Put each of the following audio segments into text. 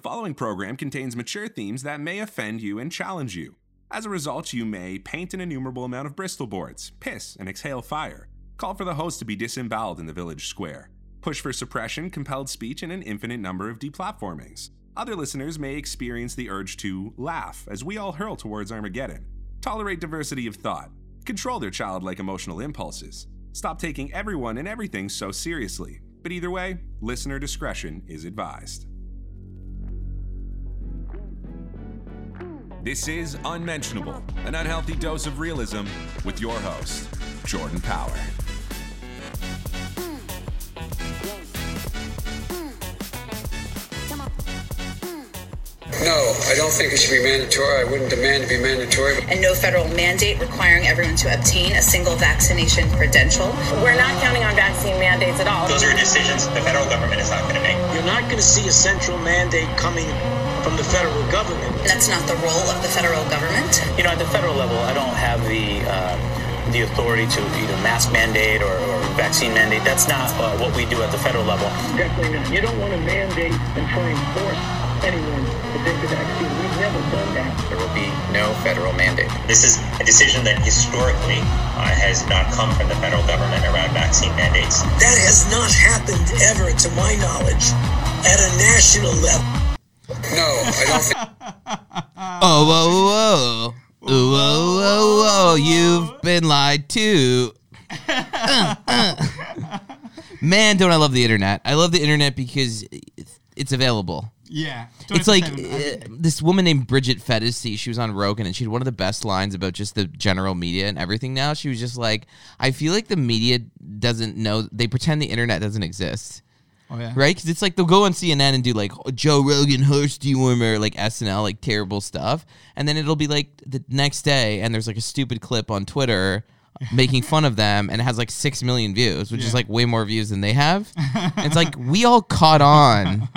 The following program contains mature themes that may offend you and challenge you. As a result, you may paint an innumerable amount of Bristol boards, piss, and exhale fire, call for the host to be disemboweled in the village square, push for suppression, compelled speech, and an infinite number of deplatformings. Other listeners may experience the urge to laugh as we all hurl towards Armageddon, tolerate diversity of thought, control their childlike emotional impulses, stop taking everyone and everything so seriously. But either way, listener discretion is advised. This is Unmentionable, an unhealthy dose of realism with your host, Jordan Power. No, I don't think it should be mandatory. I wouldn't demand to be mandatory. and no federal mandate requiring everyone to obtain a single vaccination credential. We're not counting on vaccine mandates at all. Those are decisions the federal government is not going to make. You're not going to see a central mandate coming from the federal government. That's not the role of the federal government. You know, at the federal level, I don't have the uh, the authority to either mask mandate or, or vaccine mandate. That's not uh, what we do at the federal level. Definitely not. You don't want to mandate and try and force anyone to take the vaccine. We've never done that. There will be no federal mandate. This is a decision that historically uh, has not come from the federal government around vaccine mandates. That has not happened ever, to my knowledge, at a national level. No, I don't think. Oh, whoa, whoa. Ooh, whoa, whoa, whoa. You've been lied to. Uh, uh. Man, don't I love the internet. I love the internet because it's- it's available. Yeah. It's like uh, this woman named Bridget Phetasy. She was on Rogan and she had one of the best lines about just the general media and everything now. She was just like, I feel like the media doesn't know, they pretend the internet doesn't exist. Oh, yeah. Right? Because it's like they'll go on CNN and do like Joe Rogan horse dewormer, like SNL, like terrible stuff. And then it'll be like the next day and there's like a stupid clip on Twitter making fun of them and it has like 6 million views, which is like way more views than they have. It's like we all caught on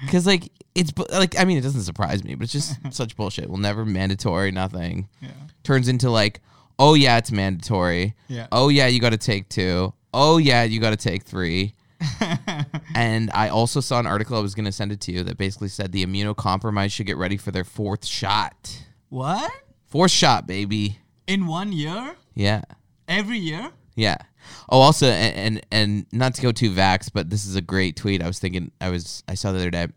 because like it's like I mean it doesn't surprise me, but it's just such bullshit. We'll never mandatory nothing. Yeah. Turns into like, oh yeah, it's mandatory. Yeah. Oh yeah, you got to take two. Oh yeah, you got to take three. and I also saw an article I was going to send it to you that basically said the immunocompromised should get ready for their fourth shot. What? Fourth shot, baby. In one year? Yeah. Every year? Yeah. Oh, also, and, and and not to go too vax, but this is a great tweet. I was thinking, I was, I saw the other day.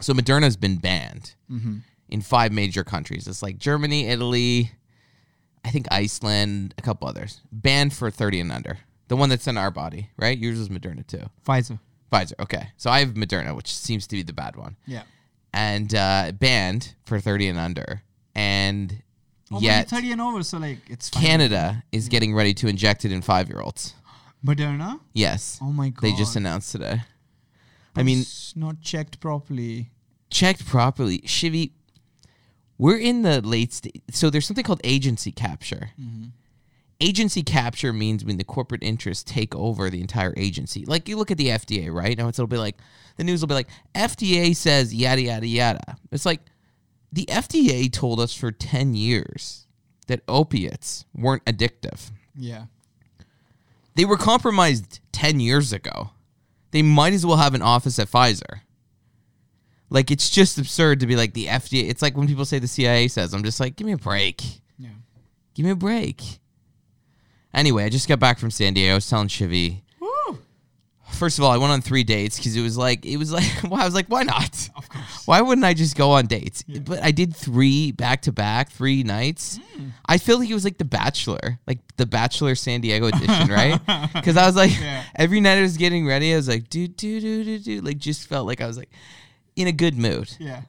So Moderna's been banned mm-hmm. in five major countries. It's like Germany, Italy, I think Iceland, a couple others. Banned for thirty and under. The one that's in our body, right? Yours is Moderna too. Pfizer. Pfizer. Okay, so I have Moderna, which seems to be the bad one, Yeah. and uh, banned for thirty and under. And Oh, yet it's 30 and over, so like it's fine. Canada is getting ready to inject it in five year olds. Moderna? Yes. Oh my god. They just announced today. I mean, It's not checked properly. checked properly. Shivy, we're in the late stage. So there's something called agency capture. Agency capture means when the corporate interests take over the entire agency. Like you look at the FDA, right? Now it'll be like, the news will be like, FDA says yada, yada, yada. It's like, the FDA told us for 10 years that opiates weren't addictive. Yeah. They were compromised 10 years ago. They might as well have an office at Pfizer. Like, it's just absurd to be like the FDA. It's like when people say the CIA says, I'm just like, give me a break. Yeah. Give me a break. Anyway, I just got back from San Diego. I was telling Shivy. Woo! First of all, I went on three dates because it was like, it was like, well, I was like, why not? Of course. Why wouldn't I just go on dates? But I did three back to back, three nights. Hmm. I feel like it was like The Bachelor, like The Bachelor San Diego edition, right? Because I was like, Yeah. every night I was getting ready, I was like, do, do, do, do, do. Like, just felt like I was like in a good mood Yeah.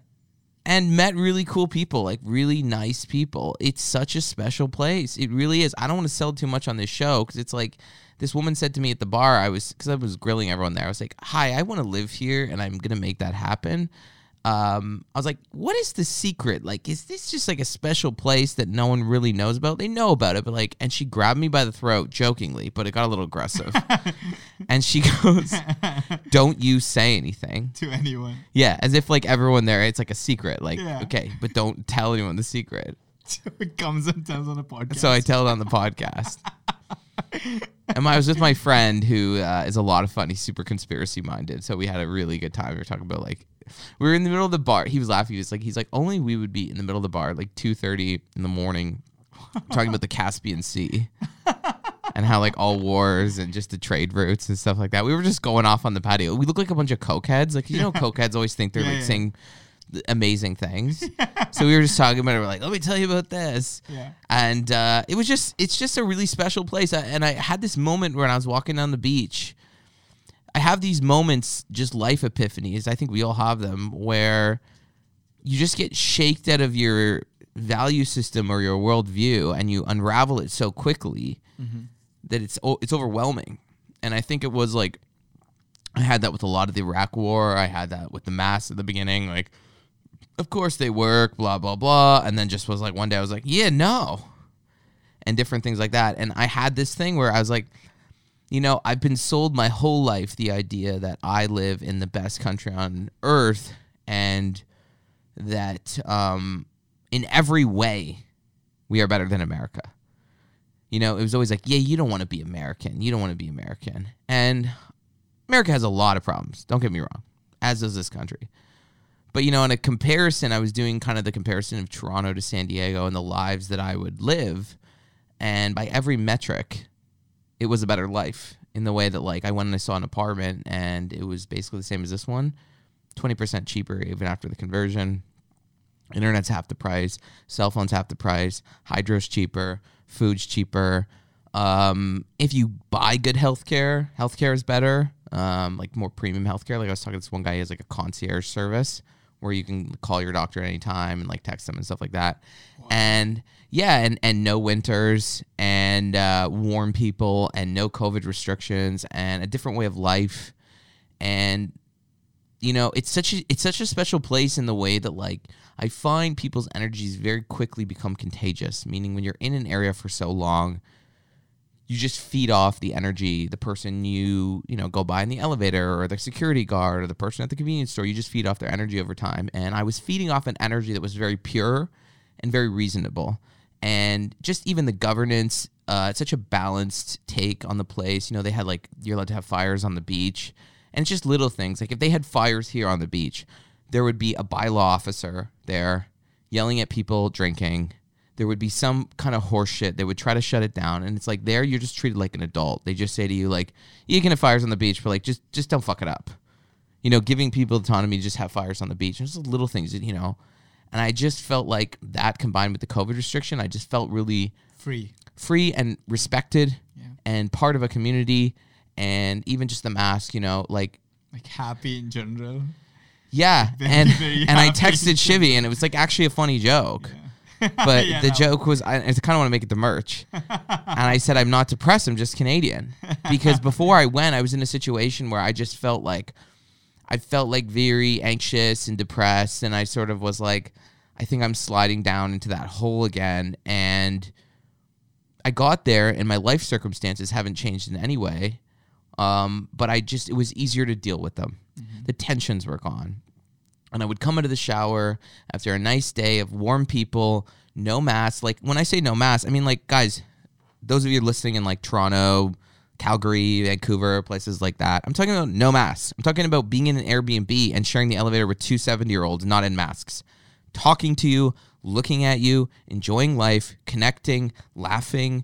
And met really cool people, like really nice people. It's such a special place. It really is. I don't want to sell too much on this show because it's like this woman said to me at the bar. I was because I was grilling everyone there. I was like, "Hi, I want to live here, and I'm gonna make that happen." Um, I was like, "What is the secret? Like, is this just like a special place that no one really knows about? They know about it, but like." And she grabbed me by the throat jokingly, but it got a little aggressive. and she goes, "Don't you say anything." To anyone. Yeah, as if like everyone there, it's like a secret. Like, Yeah. okay, but don't tell anyone the secret. it comes and tells on the podcast. So I tell it on the podcast. and I was with my friend who uh, is a lot of fun. He's super conspiracy minded. So we had a really good time. We were talking about like we were in the middle of the bar. He was laughing. He was like, he's like, only we would be in the middle of the bar, like two thirty in the morning, talking about the Caspian Sea and how like all wars and just the trade routes and stuff like that. We were just going off on the patio. We look like a bunch of cokeheads. Like you know, cokeheads always think they're Yeah, like yeah. saying amazing things. so we were just talking about it. We're like, let me tell you about this. Yeah. And uh, it was just, it's just a really special place. I, and I had this moment when I was walking down the beach. I have these moments, just life epiphanies. I think we all have them where you just get shaked out of your value system or your worldview, and you unravel it so quickly mm-hmm. that it's it's overwhelming. And I think it was like I had that with a lot of the Iraq War. I had that with the mass at the beginning. Like, of course they work, blah blah blah, and then just was like one day I was like, yeah, no, and different things like that. And I had this thing where I was like, you know, I've been sold my whole life the idea that I live in the best country on earth and that um, in every way we are better than America. You know, it was always like, yeah, you don't want to be American. You don't want to be American. And America has a lot of problems. Don't get me wrong, as does this country. But, you know, in a comparison, I was doing kind of the comparison of Toronto to San Diego and the lives that I would live. And by every metric, it was a better life in the way that like I went and I saw an apartment and it was basically the same as this one, twenty percent cheaper even after the conversion. Internet's half the price, cell phones half the price, hydro's cheaper, food's cheaper. Um, if you buy good healthcare, healthcare is better. Um, like more premium healthcare. Like I was talking to this one guy, he has like a concierge service where you can call your doctor anytime and like text them and stuff like that. And yeah, and and no winters and uh, warm people and no COVID restrictions and a different way of life. And you know, it's such a it's such a special place in the way that like I find people's energies very quickly become contagious. Meaning, when you're in an area for so long, you just feed off the energy the person you you know go by in the elevator or the security guard or the person at the convenience store you just feed off their energy over time. And i was feeding off an energy that was very pure and very reasonable. And just even the governance uh, it's such a balanced take on the place. You know they had like you're allowed to have fires on the beach. And it's just little things. Like if they had fires here on the beach there would be a bylaw officer there yelling at people drinking there would be some kind of horseshit. They would try to shut it down, and it's like there you're just treated like an adult. They just say to you like, "You can have fires on the beach, but like just just don't fuck it up." You know, giving people autonomy to just have fires on the beach. Just little things, that you know. And I just felt like that combined with the COVID restriction, I just felt really Free. free and respected and part of a community. And even just the mask, you know, like Like happy in general. yeah, and and I texted Shivy, and it was like actually a funny joke. But Yeah, the no. joke was, I, I kind of want to make it the merch, and I said I'm not depressed, I'm just Canadian, because before I went, I was in a situation where I just felt like, I felt like very anxious and depressed, and I sort of was like, I think I'm sliding down into that hole again, and I got there, and my life circumstances haven't changed in any way. Um, but I just it was easier to deal with them. The tensions were gone. And I would come into the shower after a nice day of warm people, no mask. Like when I say no mask, I mean like guys, those of you listening in like Toronto, Calgary, Vancouver, places like that. I'm talking about no masks. I'm talking about being in an Airbnb and sharing the elevator with two 70 year olds not in masks. Talking to you, looking at you, enjoying life, connecting, laughing,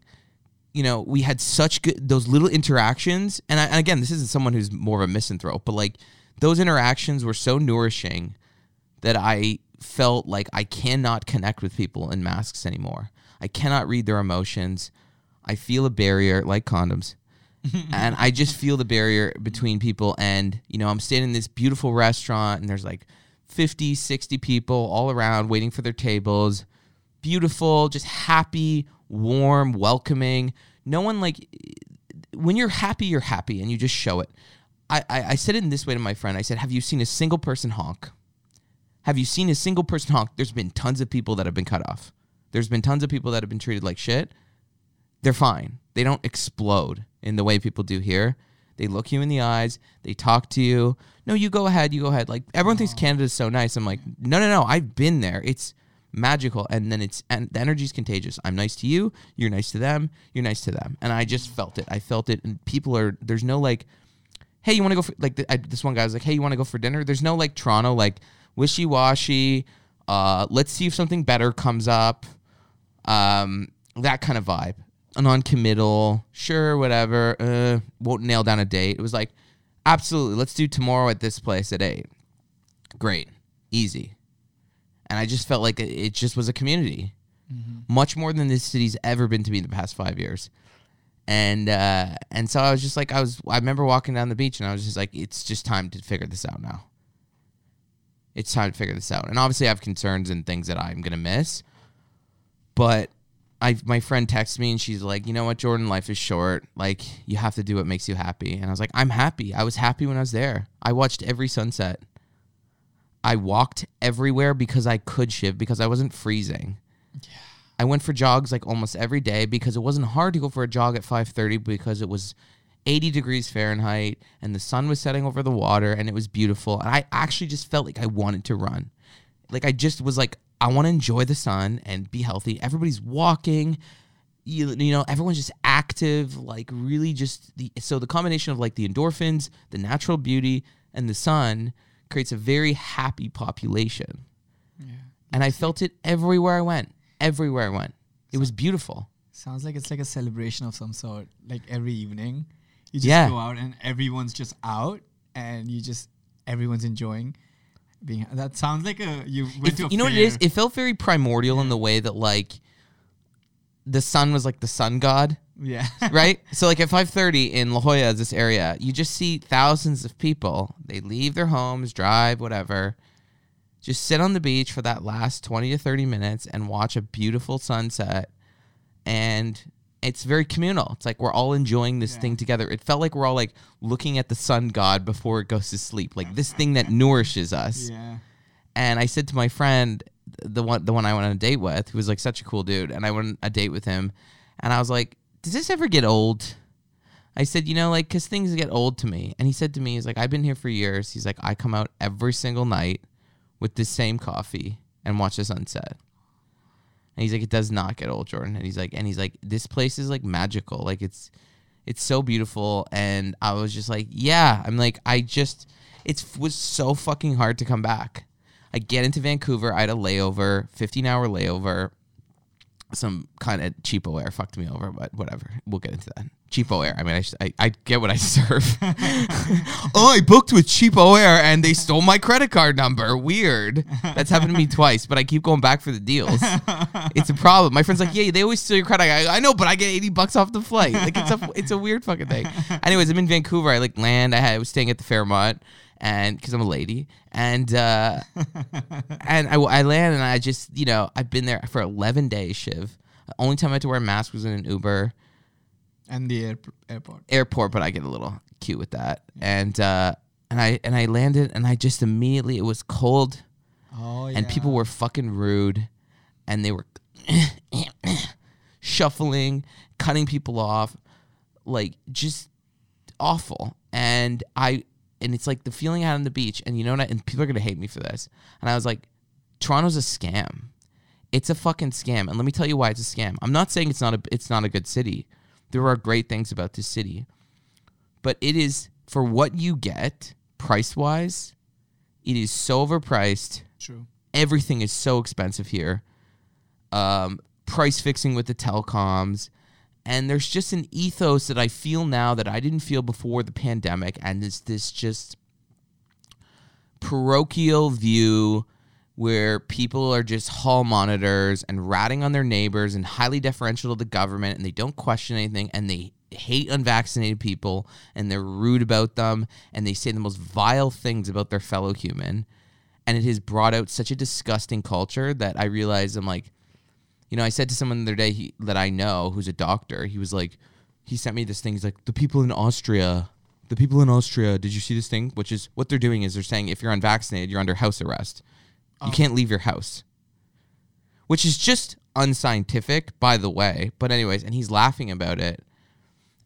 you know, we had such good those little interactions, and, I, and again, this isn't someone who's more of a misanthrope, but like those interactions were so nourishing that I felt like I cannot connect with people in masks anymore. I cannot read their emotions. I feel a barrier like condoms. and I just feel the barrier between people and you know, I'm standing in this beautiful restaurant and there's like 50, 60 people all around waiting for their tables. Beautiful, just happy, warm, welcoming. No one like when you're happy, you're happy and you just show it. I, I, I said it in this way to my friend. I said, Have you seen a single person honk? Have you seen a single person honk? There's been tons of people that have been cut off. There's been tons of people that have been treated like shit. They're fine. They don't explode in the way people do here. They look you in the eyes. They talk to you. No, you go ahead. You go ahead. Like everyone thinks Canada's so nice. I'm like, no, no, no. I've been there. It's magical. And then it's and the energy's contagious. I'm nice to you. You're nice to them. You're nice to them. And I just felt it. I felt it. And people are there's no like hey, you want to go for like I, this one guy was like, hey, you want to go for dinner? There's no like Toronto like wishy washy. Uh, let's see if something better comes up. Um, that kind of vibe. A non-committal, sure, whatever. Uh, won't nail down a date. It was like, absolutely, let's do tomorrow at this place at eight. Great, easy. And I just felt like it, it just was a community, much more than this city's ever been to me in the past five years and uh, and so I was just like I was I remember walking down the beach and I was just like it's just time to figure this out now. It's time to figure this out, and obviously I have concerns and things that I'm gonna miss, but I my friend texts me and she's like, you know what, Jordan, life is short. Like you have to do what makes you happy, and I was like, I'm happy. I was happy when I was there. I watched every sunset. I walked everywhere because I could shiv because I wasn't freezing. I went for jogs like almost every day because it wasn't hard to go for a jog at 5:30 because it was 80 degrees Fahrenheit and the sun was setting over the water and it was beautiful and I actually just felt like I wanted to run. Like I just was like I want to enjoy the sun and be healthy. Everybody's walking. You, you know, everyone's just active, like really just the so the combination of like the endorphins, the natural beauty and the sun creates a very happy population. Yeah. And I felt it everywhere I went. Everywhere I went. It was beautiful. Sounds like it's like a celebration of some sort. Like every evening, you just Yeah. go out and everyone's just out, and you just everyone's enjoying being. That sounds like a you went It- to a you know what it is? It felt very primordial in the way that like the sun was like the sun god, yeah. right? so like at 5:30 in La Jolla, this area, you just see thousands of people. They leave their homes, drive, whatever. Just sit on the beach for that last 20 to 30 minutes and watch a beautiful sunset. And it's very communal. It's like we're all enjoying this thing together. It felt like we're all like looking at the sun god before it goes to sleep. Like this thing that nourishes us yeah. and I said to my friend, the one the one I went on a date with, who was like such a cool dude, and I went on a date with him, and I was like, "Does this ever get old?" I said, "You know, like, cause things get old to me." And he said to me, "He's like, I've been here for years. He's like, I come out every single night with the same coffee and watch the sunset." And he's like, "It does not get old, Jordan." And he's like, and he's like, "This place is like magical. Like, it's." It's so beautiful, and I was just like, "Yeah." I'm like, I just, it was so fucking hard to come back. I get into Vancouver. I had a layover, 15 hour layover. Some kind of CheapOair fucked me over, but whatever. We'll get into that. CheapOair. I mean, I, I, I get what I deserve. oh, I booked with CheapOair and they stole my credit card number. Weird. That's happened to me twice, but I keep going back for the deals. It's a problem. My friend's like, yeah, they always steal your credit. I, I know, but I get 80 bucks off the flight. Like it's a, it's a weird fucking thing. Anyways, I'm in Vancouver. I like land. I, had, I was staying at the Fairmont and because I'm a lady and uh and I, I land and I just you know I've been there for 11 days Shiv. Only time I had to wear a mask was in an Uber. And the air, airport. airport but I get a little cute with that. And uh and I and I landed and I just immediately it was cold. Oh yeah. and people were fucking rude. And they were shuffling cutting people off. Like just awful. And i and it's like the feeling out on the beach and you know what I, and people are gonna hate me for this and i was like toronto's a scam it's a fucking scam and let me tell you why it's a scam i'm not saying it's not a it's not a good city there are great things about this city but it is for what you get price wise it is so overpriced True. everything is so expensive here. Um, price fixing with the telecoms. And there's just an ethos that I feel now that I didn't feel before the pandemic. And it's this just parochial view where people are just hall monitors and ratting on their neighbors and highly deferential to the government and they don't question anything and they hate unvaccinated people and they're rude about them and they say the most vile things about their fellow human and it has brought out such a disgusting culture that I realize I'm like, you know, I said to someone the other day he, that I know who's a doctor, he was like, he sent me this thing. He's like, the people in Austria, the people in Austria, did you see this thing? Which is what they're doing is they're saying if you're unvaccinated, you're under house arrest. You oh. can't leave your house, which is just unscientific, by the way. But anyways, and he's laughing about it.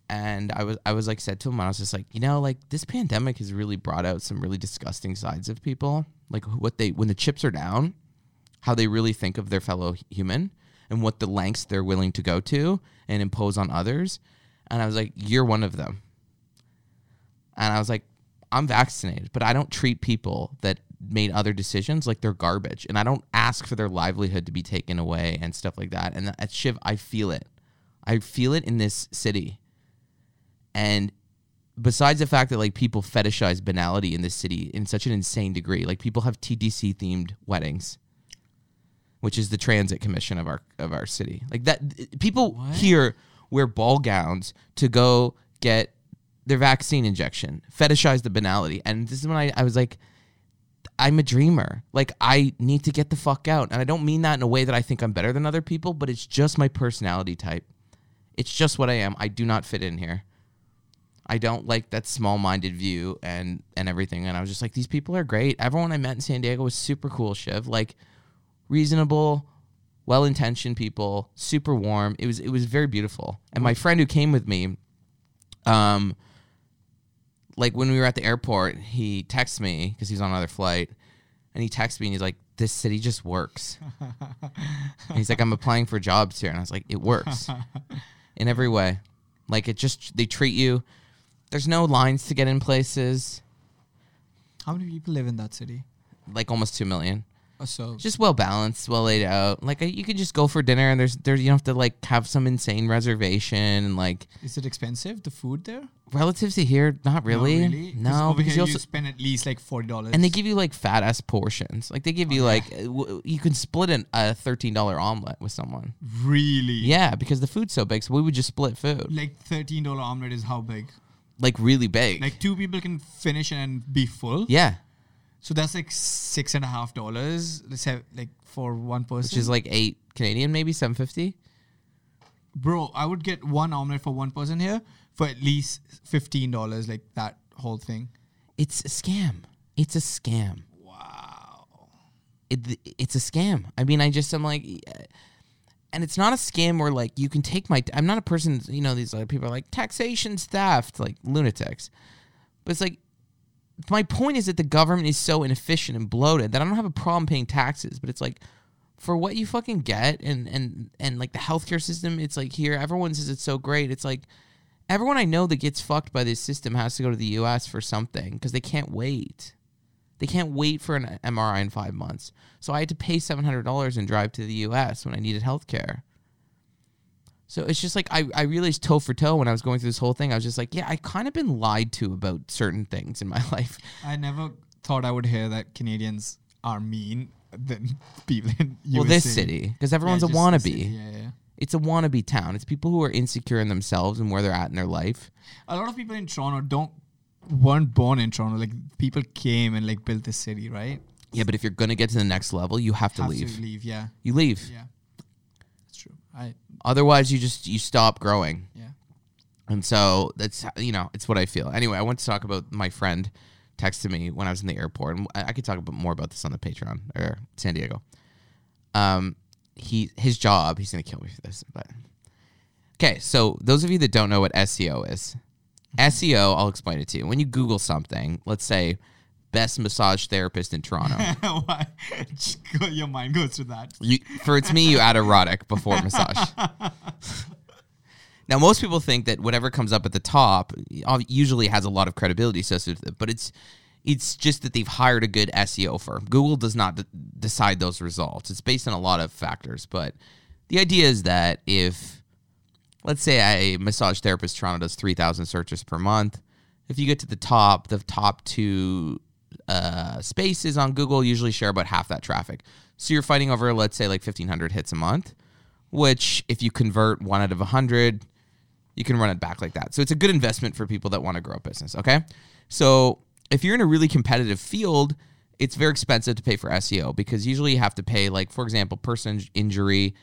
And I was, I was like, said to him, I was just like, you know, like this pandemic has really brought out some really disgusting sides of people, like what they, when the chips are down, how they really think of their fellow human and what the lengths they're willing to go to and impose on others. And I was like, you're one of them. And I was like, I'm vaccinated, but I don't treat people that made other decisions like they're garbage, and I don't ask for their livelihood to be taken away and stuff like that. And at Shiv, I feel it. I feel it in this city. And besides the fact that like people fetishize banality in this city in such an insane degree, like people have TTC themed weddings, which is the transit commission of our of our city. Like that, people here wear ball gowns to go get their vaccine injection, fetishize the banality, and this is when I, I was like. I'm a dreamer. Like I need to get the fuck out. And I don't mean that in a way that I think I'm better than other people, but it's just my personality type. It's just what I am. I do not fit in here. I don't like that small-minded view and and everything. And I was just like, these people are great. Everyone I met in San Diego was super cool. Shiv, like reasonable, well-intentioned people, super warm. It was it was very beautiful. And my friend who came with me, um, like when we were at the airport, he texted me because he's on another flight, and he texted me and he's like, "This city just works." and he's like, "I'm applying for jobs here," and I was like, "It works in every way. Like it just they treat you. There's no lines to get in places. How many people live in that city? Like almost two million. So. Just well balanced, well laid out. Like uh, you could just go for dinner, and there's there you don't have to like have some insane reservation and like Is it expensive? The food there? relative to here, not really. Not really? No, because you also spend at least like forty dollars. and they give you like fat ass portions. Like they give you like uh, w- you can split an, a thirteen dollar omelet with someone. really Yeah, because the food's so big, so we would just split food Like thirteen dollar omelet is how big? like really big. Like two people can finish and be full. yeah, So that's like six and a half dollars. Let's have like for one person. which is like eight Canadian, maybe seven fifty. bro, I would get one omelet for one person here for at least fifteen dollars. Like that whole thing. It's a scam. It's a scam. Wow. It, it's a scam. I mean, I just I'm like, eh, and it's not a scam where like you can take my. I'm not a person. You know, these other people are like taxation's theft, like lunatics. But it's like my point is that the government is so inefficient and bloated that I don't have a problem paying taxes. But it's like for what you fucking get and and and like the healthcare system, it's like here everyone says it's so great. It's like everyone I know that gets fucked by this system has to go to the U.S. for something because they can't wait. They can't wait for an MRI in five months. So I had to pay seven hundred dollars and drive to the U.S. when I needed health care. So it's just like I, I realized toe for toe when I was going through this whole thing. I was just like, yeah, I kind of been lied to about certain things in my life. I never thought I would hear that Canadians are mean than people in Well, this city, because everyone's a wannabe. city, Yeah, yeah. It's a wannabe town. It's people who are insecure in themselves and where they're at in their life. A lot of people in Toronto don't weren't born in Toronto. Like people came and like built this city, right? Yeah, but if you're gonna get to the next level, you have to Have leave. to leave. Yeah, You leave. yeah. That's true. I Otherwise, you just you stop growing. yeah. And so that's you know it's what I feel. Anyway, I want to talk about my friend texted me when I was in the airport, and I, I could talk about more about this on the Patreon or San Diego. Um, he his job. He's gonna kill me for this, but okay. So those of you that don't know what SEO is, SEO, I'll explain it to you. When you Google something, let's say best massage therapist in Toronto. Why? Your mind goes to that. You, for it's me, you add erotic before massage. now, most people think that whatever comes up at the top uh, usually has a lot of credibility associated with it, but it's it's just that they've hired a good SEO firm. Google does not d- decide those results. It's based on a lot of factors, but the idea is that if let's say a massage therapist in Toronto does 3,000 searches per month, if you get to the top, the top two uh, spaces on Google usually share about half that traffic. So you're fighting over, let's say, like 1,500 hits a month, which if you convert one out of 100, you can run it back like that. So it's a good investment for people that want to grow a business. Okay. So if you're in a really competitive field, it's very expensive to pay for SEO because usually you have to pay, like, for example, person injury,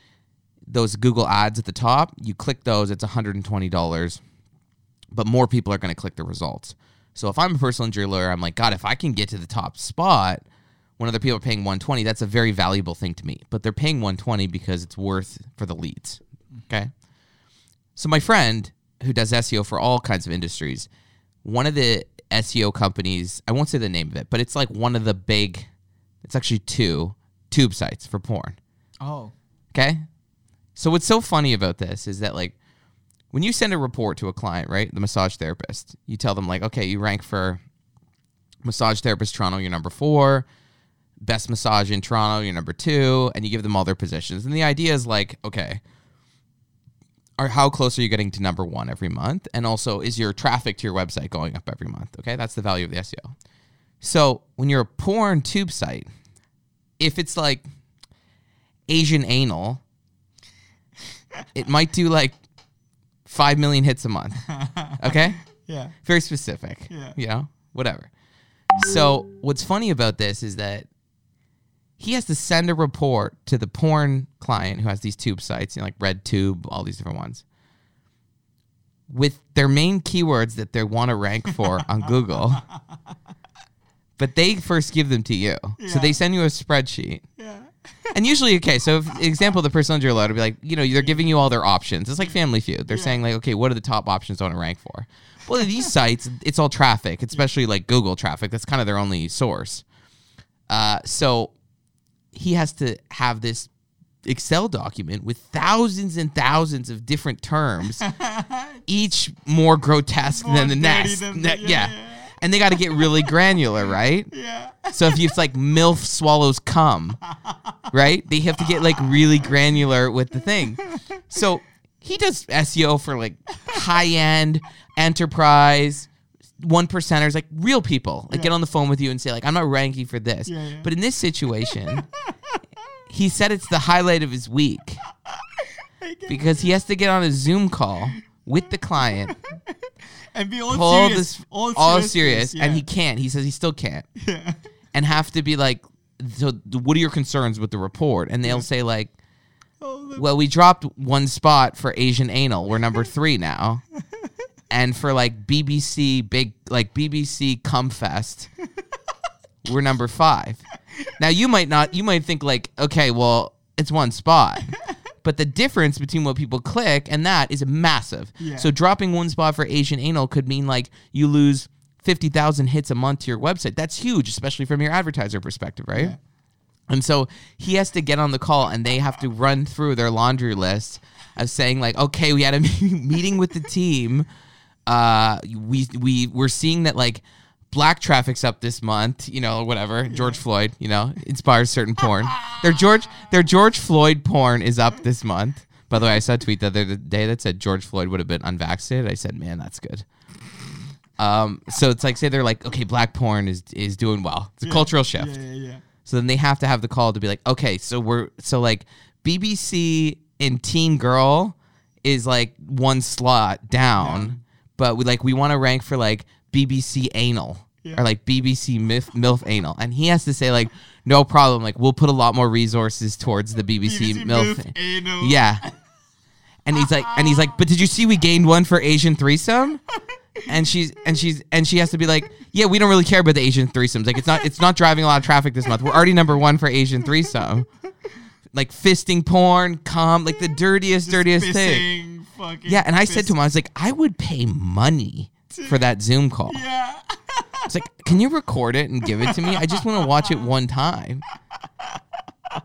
those Google ads at the top, you click those, it's $120 but more people are going to click the results. So if I'm a personal injury lawyer, I'm like, God, if I can get to the top spot when other people are paying 120, that's a very valuable thing to me. But they're paying 120 because it's worth for the leads. Okay. So my friend who does SEO for all kinds of industries, one of the SEO companies, I won't say the name of it, but it's like one of the big, it's actually two tube sites for porn. Oh, Okay. So what's so funny about this is that like when you send a report to a client, right, the massage therapist, you tell them like, okay, you rank for Massage Therapist Toronto, you're number four. Best Massage in Toronto, you're number two. And you give them all their positions. And the idea is like, okay, are how close are you getting to number one every month? And also, is your traffic to your website going up every month? Okay, that's the value of the SEO. So when you're a porn tube site, if it's like Asian anal, it might do like five million hits a month. Okay, Yeah. very specific. Yeah. you know, whatever. So what's funny about this is that he has to send a report to the porn client who has these tube sites, you know, like Red Tube, all these different ones, with their main keywords that they want to rank for on Google. But they first give them to you. So they send you a spreadsheet. Yeah. And usually, okay, so if, example, the person under your load would be like, you know, they're giving you all their options. It's like Family Feud. They're saying like, okay, what are the top options I want to rank for? Well, these sites, it's all traffic, especially like Google traffic. That's kind of their only source. Uh, so he has to have this Excel document with thousands and thousands of different terms, each more grotesque More than the next. than the- yeah. yeah, yeah. And they got to get really granular, right? Yeah. So if it's like MILF swallows cum, right? They have to get like really granular with the thing. So he does SEO for like high end enterprise one percenters, like real people, like get on the phone with you and say like, I'm not ranking for this. Yeah, yeah. But in this situation, he said it's the highlight of his week because he has to get on a Zoom call with the client, And be all serious. this, all, all serious, serious, yeah. and he can't. He says he still can't Yeah. and have to be like, so what are your concerns with the report? And they'll say like, Oh, well, we dropped one spot for Asian anal. We're number three now. And for like BBC big, like BBC Cumfest, we're number five. Now you might not, you might think like, okay, well, it's one spot. But the difference between what people click and that is massive. Yeah. So dropping one spot for Asian anal could mean like you lose 50,000 hits a month to your website. That's huge, especially from your advertiser perspective, right? And so he has to get on the call and they have to run through their laundry list of saying like, okay, we had a meeting with the team. Uh, we we we're seeing that like black traffic's up this month, you know, whatever. George Floyd, you know, inspires certain porn. Their George their George Floyd porn is up this month. By the way, I saw a tweet the other day that said George Floyd would have been unvaccinated. I said, man, that's good. Um, so it's like say they're like, okay, black porn is is doing well. It's a cultural shift. Yeah, yeah, yeah. So then they have to have the call to be like, okay, so we're so like BBC and Teen Girl is like one slot down, but we like we want to rank for like BBC Anal or like BBC MILF, MILF Anal, and he has to say like, no problem, like we'll put a lot more resources towards the BBC, BBC MILF. MILF Anal. Yeah. And he's like, and he's like, but did you see we gained one for Asian threesome? And she's and she's and she has to be like, yeah, we don't really care about the Asian threesomes. Like it's not it's not driving a lot of traffic this month. We're already number one for Asian threesome. Like fisting porn, cum, like the dirtiest, dirtiest thing. Fucking Yeah, and I said to him, I was like, I would pay money for that Zoom call. Yeah. It's like, can you record it and give it to me? I just want to watch it one time.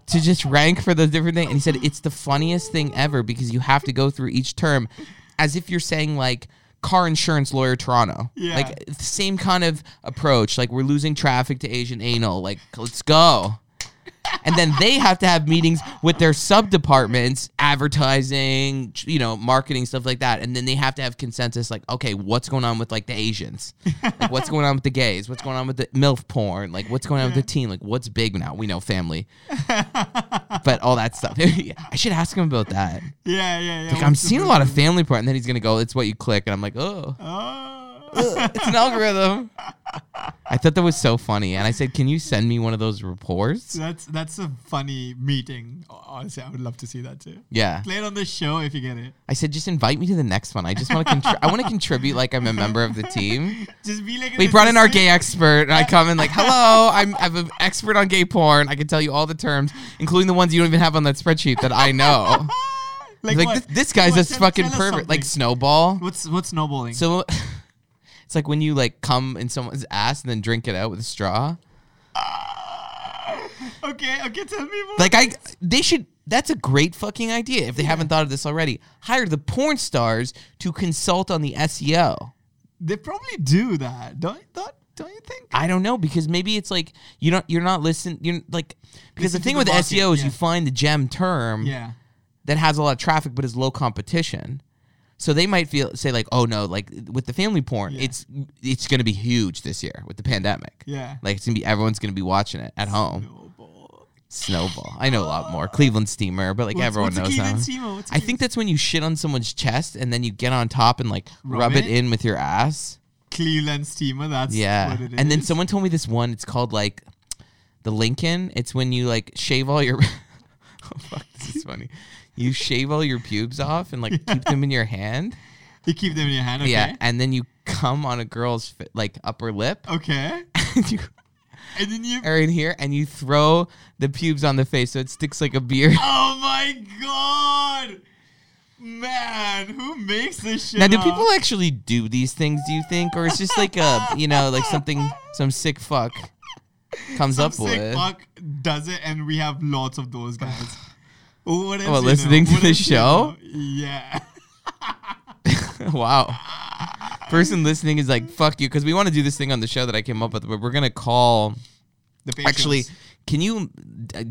To just rank for the different thing. And he said it's the funniest thing ever because you have to go through each term as if you're saying like car insurance lawyer Toronto. Yeah. Like the same kind of approach. Like we're losing traffic to Asian anal. Like let's go. And then they have to have meetings with their sub departments, advertising, you know, marketing, stuff like that. And then they have to have consensus like, okay, what's going on with like the Asians? Like, what's going on with the gays? What's going on with the MILF porn? Like, what's going on with the teen? Like, what's big now? We know family. but all that stuff. I should ask him about that. Yeah, yeah, yeah. Like, I'm seeing a lot of family porn. And then he's going to go, it's what you click. And I'm like, oh, Oh. It's an algorithm. I thought that was so funny. And I said, can you send me one of those reports? That's that's a funny meeting. Honestly, I would love to see that too. Yeah. Play it on the show if you get it. I said, just invite me to the next one. I just want to. Contri- I want to contribute like I'm a member of the team. Just be like. We brought in our gay expert, and I come in like, "Hello, I'm I'm an expert on gay porn. I can tell you all the terms, including the ones you don't even have on that spreadsheet that I know." Like, like what? this, this guy's What? a fucking tell us pervert. Like. Snowball. What's what's snowballing? So it's like when you like come in someone's ass and then drink it out with a straw. okay, okay, tell me more. Like I, they should. That's a great fucking idea. If they haven't thought of this already, hire the porn stars to consult on the SEO. they probably do that. Don't don't Don't you think? I don't know because maybe it's like you don't you're not listening you're like because Listen the thing the with market, SEO is yeah. you find the gem term Yeah. that has a lot of traffic but is low competition. So they might feel say like, oh no, like with the family porn, Yeah. it's it's gonna be huge this year with the pandemic. Yeah. Like it's gonna be everyone's gonna be watching it at home. Snowball. Snowball. I know a lot more. Cleveland steamer, but like What's- everyone what's a knows Cleveland that. steamer? What's a I think that's when you shit on someone's chest and then you get on top and like Rub rub, it? it? in with your ass. Cleveland steamer. That's Yeah. what it is. And then someone told me this one. It's called like the Lincoln. It's when you like shave all your. oh fuck! This is funny. You shave all your pubes off and like keep them in your hand. you keep them in your hand. Okay. Yeah, and then you come on a girl's like upper lip. Okay. and you And then you. are in here and you throw the pubes on the face so it sticks like a beard. Oh my god, man! Who makes this shit? Now, do up? people actually do these things? Do you think, or it's just like a you know like something some sick fuck comes Some up sick with? fuck does it, and we have lots of those guys. What else What, listening know? to the you show? know? Yeah. wow. Person listening is like, fuck you, because we want to do this thing on the show that I came up with, but we're going to call. The Actually, can you.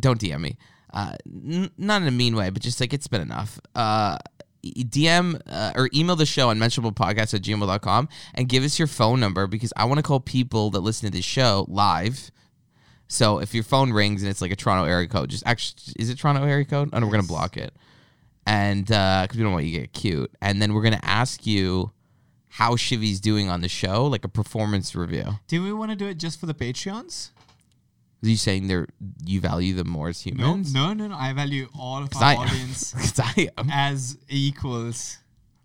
Don't DM me. Uh, n- not in a mean way, but just like it's been enough. Uh, DM uh, or email the show unmentionablepodcast at gmail.com and give us your phone number because I want to call people that listen to this show live. So if your phone rings and it's like a Toronto area code, just actually, is it Toronto area code? Oh, no, we're going to block it. And uh, because we don't want you to get cute. And then we're going to ask you how Shivy's doing on the show, like a performance review. do we want to do it just for the Patreons? Are you saying they're you value them more as humans? no, no, no. I value all of our I, audience I am. as equals.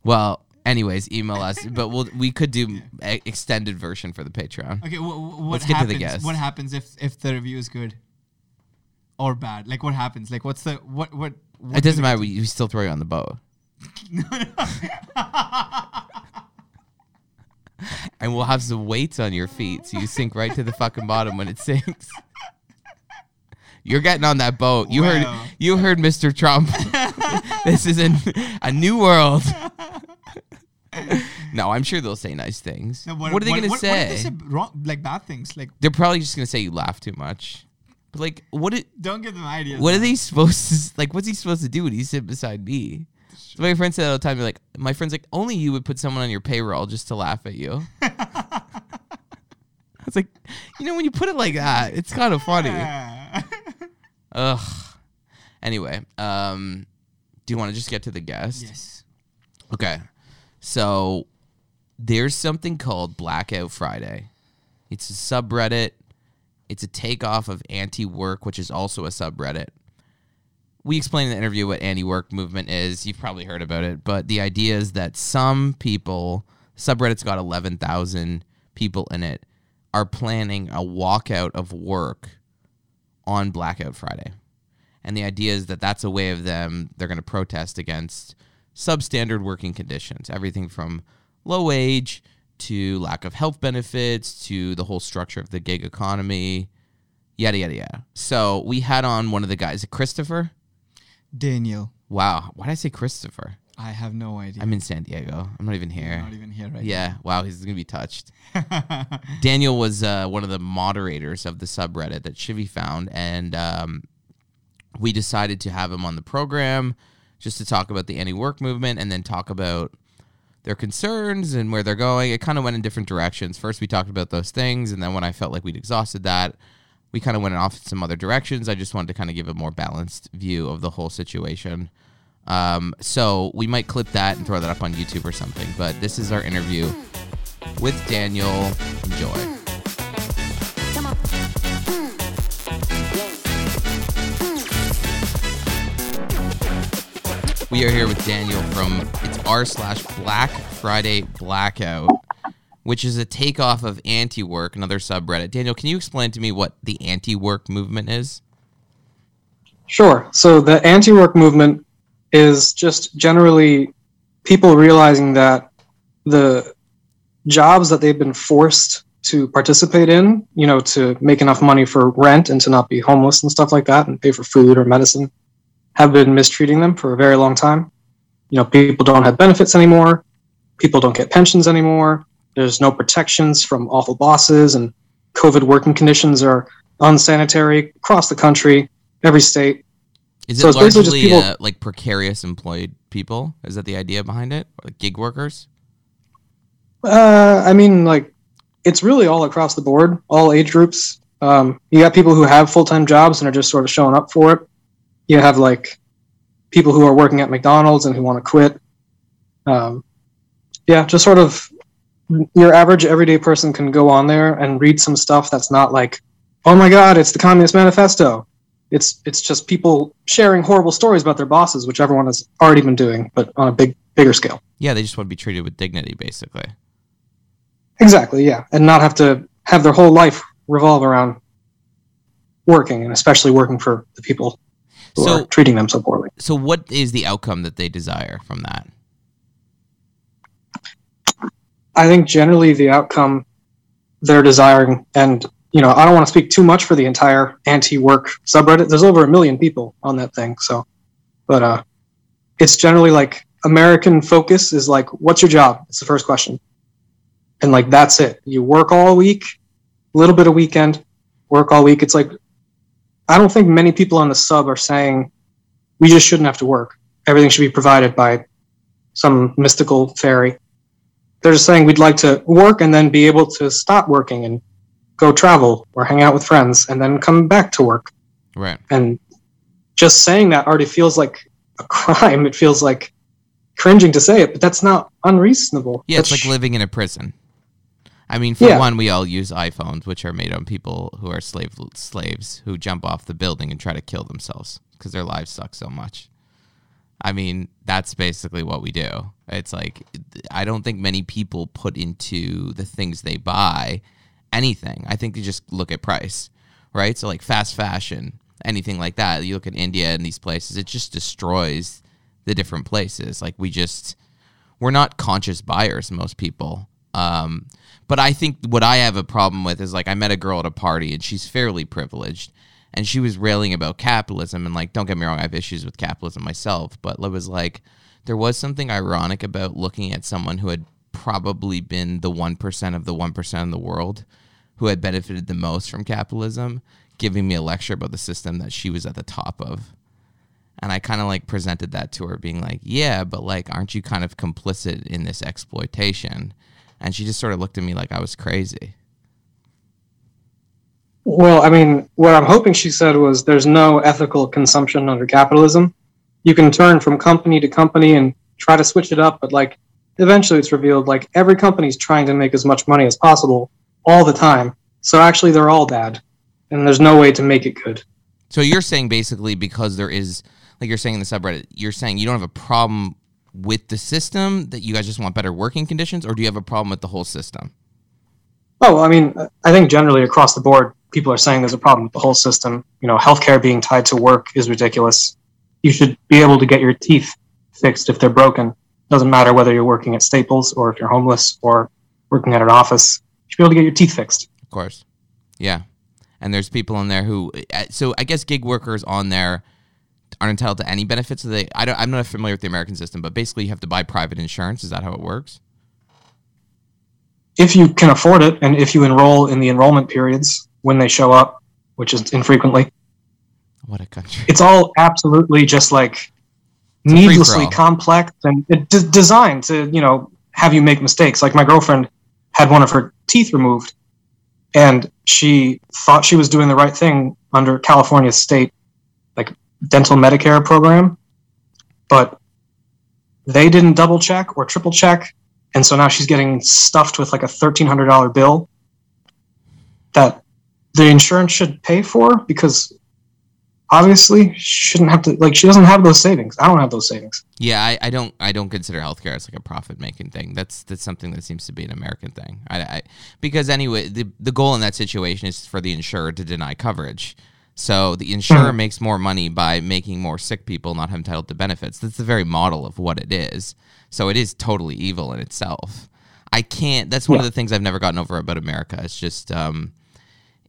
Well, anyways, email us, but we'll we could do a extended version for the Patreon. Okay, wh- wh- what Let's get to happens? the guest. What happens if if the review is good or bad? Like what happens? Like what's the what what? what It doesn't matter. We, we still throw you on the boat, and we'll have some weights on your feet, so you sink right to the fucking bottom when it sinks. You're getting on that boat. You heard. You heard, Mr. Trump. this is a, a new world. no, I'm sure they'll say nice things. No, what, are they gonna what, say? What say wrong, like bad things? Like They're probably just gonna say you laugh too much. But like, what? It, don't give them ideas. what are they supposed to? Like, what's he supposed to do when he's sitting beside me? So my friend said all the time, like, my friend's like, only you would put someone on your payroll just to laugh at you. I was like, you know, when you put it like that, it's kind of funny. Ugh. Anyway, um, do you want to just get to the guest? yes. Okay. So there's something called Blackout Friday. It's a subreddit. It's a takeoff of anti work, which is also a subreddit. We explained in the interview what anti work movement is. You've probably heard about it, but the idea is that some people, subreddit's got 11,000 people in it, are planning a walkout of work on Blackout Friday. And the idea is that that's a way of them, they're going to protest against substandard working conditions, everything from low wage to lack of health benefits to the whole structure of the gig economy, yada, yada, yada. So we had on one of the guys, Christopher. Daniel. Wow. Why did I say Christopher? I have no idea. I'm in San Diego. I'm not even here. not even here right Yeah. Wow. He's going to be touched. Daniel was uh, one of the moderators of the subreddit that Shivy found, and um, we decided to have him on the program just to talk about the anti-work movement and then talk about their concerns and where they're going. It kind of went in different directions. First, we talked about those things, and then when I felt like we'd exhausted that, we kind of went off in some other directions. I just wanted to kind of give a more balanced view of the whole situation. Um, so we might clip that and throw that up on YouTube or something. But this is our interview with Daniel. Enjoy. We are here with Daniel from it's r slash Black Friday Blackout, which is a takeoff of anti work, another subreddit. Daniel, can you explain to me what the anti work movement is? Sure. So the anti work movement is just generally people realizing that the jobs that they've been forced to participate in, you know, to make enough money for rent and to not be homeless and stuff like that and pay for food or medicine, have been mistreating them for a very long time. You know, people don't have benefits anymore. People don't get pensions anymore. There's no protections from awful bosses, and COVID working conditions are unsanitary across the country, every state. Is So it just largely people- uh, like precarious employed people? Is that the idea behind it? Like gig workers? Uh, I mean, like, it's really all across the board, all age groups. Um, you got people who have full time jobs and are just sort of showing up for it. You have like people who are working at McDonald's and who want to quit. Um, yeah, just sort of your average everyday person can go on there and read some stuff that's not like, oh my god, it's the Communist Manifesto. It's it's just people sharing horrible stories about their bosses, which everyone has already been doing, but on a big bigger scale. Yeah, they just want to be treated with dignity, basically. Exactly, yeah, and not have to have their whole life revolve around working, and especially working for the people who So- are treating them so poorly. So, what is the outcome that they desire from that? I think generally the outcome they're desiring, and you know, I don't want to speak too much for the entire anti-work subreddit. There's over a million people on that thing, so, but uh, it's generally like American focus is like, what's your job? It's the first question, and like that's it. You work all week, a little bit of weekend, work all week. It's like, I don't think many people on the sub are saying we just shouldn't have to work. Everything should be provided by some mystical fairy they're just saying we'd like to work and then be able to stop working and go travel or hang out with friends and then come back to work. Right. And just saying that already feels like a crime. It feels like cringing to say it, but that's not unreasonable. Yeah, it's That's- like living in a prison. I mean, for Yeah. one, we all use iPhones, which are made on people who are slave slaves who jump off the building and try to kill themselves because their lives suck so much. I mean, that's basically what we do. It's like I don't think many people put into the things they buy anything. I think they just look at price, right? So like fast fashion, anything like that. You look at India and these places, it just destroys the different places. Like we just we're not conscious buyers, most people. Um, but I think what I have a problem with is like I met a girl at a party and she's fairly privileged and she was railing about capitalism and like don't get me wrong, I have issues with capitalism myself, but it was like there was something ironic about looking at someone who had probably been the 1% of the 1% in the world who had benefited the most from capitalism giving me a lecture about the system that she was at the top of. And I kind of like presented that to her, being like, yeah, but like, aren't you kind of complicit in this exploitation? And she just sort of looked at me like I was crazy. Well, I mean, what I'm hoping she said was there's no ethical consumption under capitalism. You can turn from company to company and try to switch it up, but like eventually it's revealed like every company's trying to make as much money as possible all the time. So actually they're all bad. And there's no way to make it good. So you're saying basically because there is, like you're saying in the subreddit, you're saying you don't have a problem with the system, that you guys just want better working conditions, or do you have a problem with the whole system? Oh, I mean, I think generally across the board, people are saying there's a problem with the whole system. You know, healthcare being tied to work is ridiculous. You should be able to get your teeth fixed if they're broken. Doesn't matter whether you're working at Staples or if you're homeless or working at an office. You should be able to get your teeth fixed. Of course. Yeah. And there's people in there who, uh, so I guess gig workers on there aren't entitled to any benefits. So they, I don't, I'm not familiar with the American system, but basically you have to buy private insurance. Is that how it works? If you can afford it and if you enroll in the enrollment periods when they show up, which is infrequently, What a country. it's all absolutely just like a needlessly complex and d- designed to you know have you make mistakes like my girlfriend had one of her teeth removed and she thought she was doing the right thing under california state dental medicare program but they didn't double check or triple check and so now she's getting stuffed with like a $1300 bill that the insurance should pay for because obviously she shouldn't have to like she doesn't have those savings i don't have those savings Yeah, I, I don't I don't consider healthcare as like a profit making thing. That's that's something that seems to be an American thing. I, I because anyway, the the goal in that situation is for the insurer to deny coverage. So the insurer makes more money by making more sick people not have entitled to benefits. That's the very model of what it is. So it is totally evil in itself. I can't. That's one of the things I've never gotten over about America. It's just um,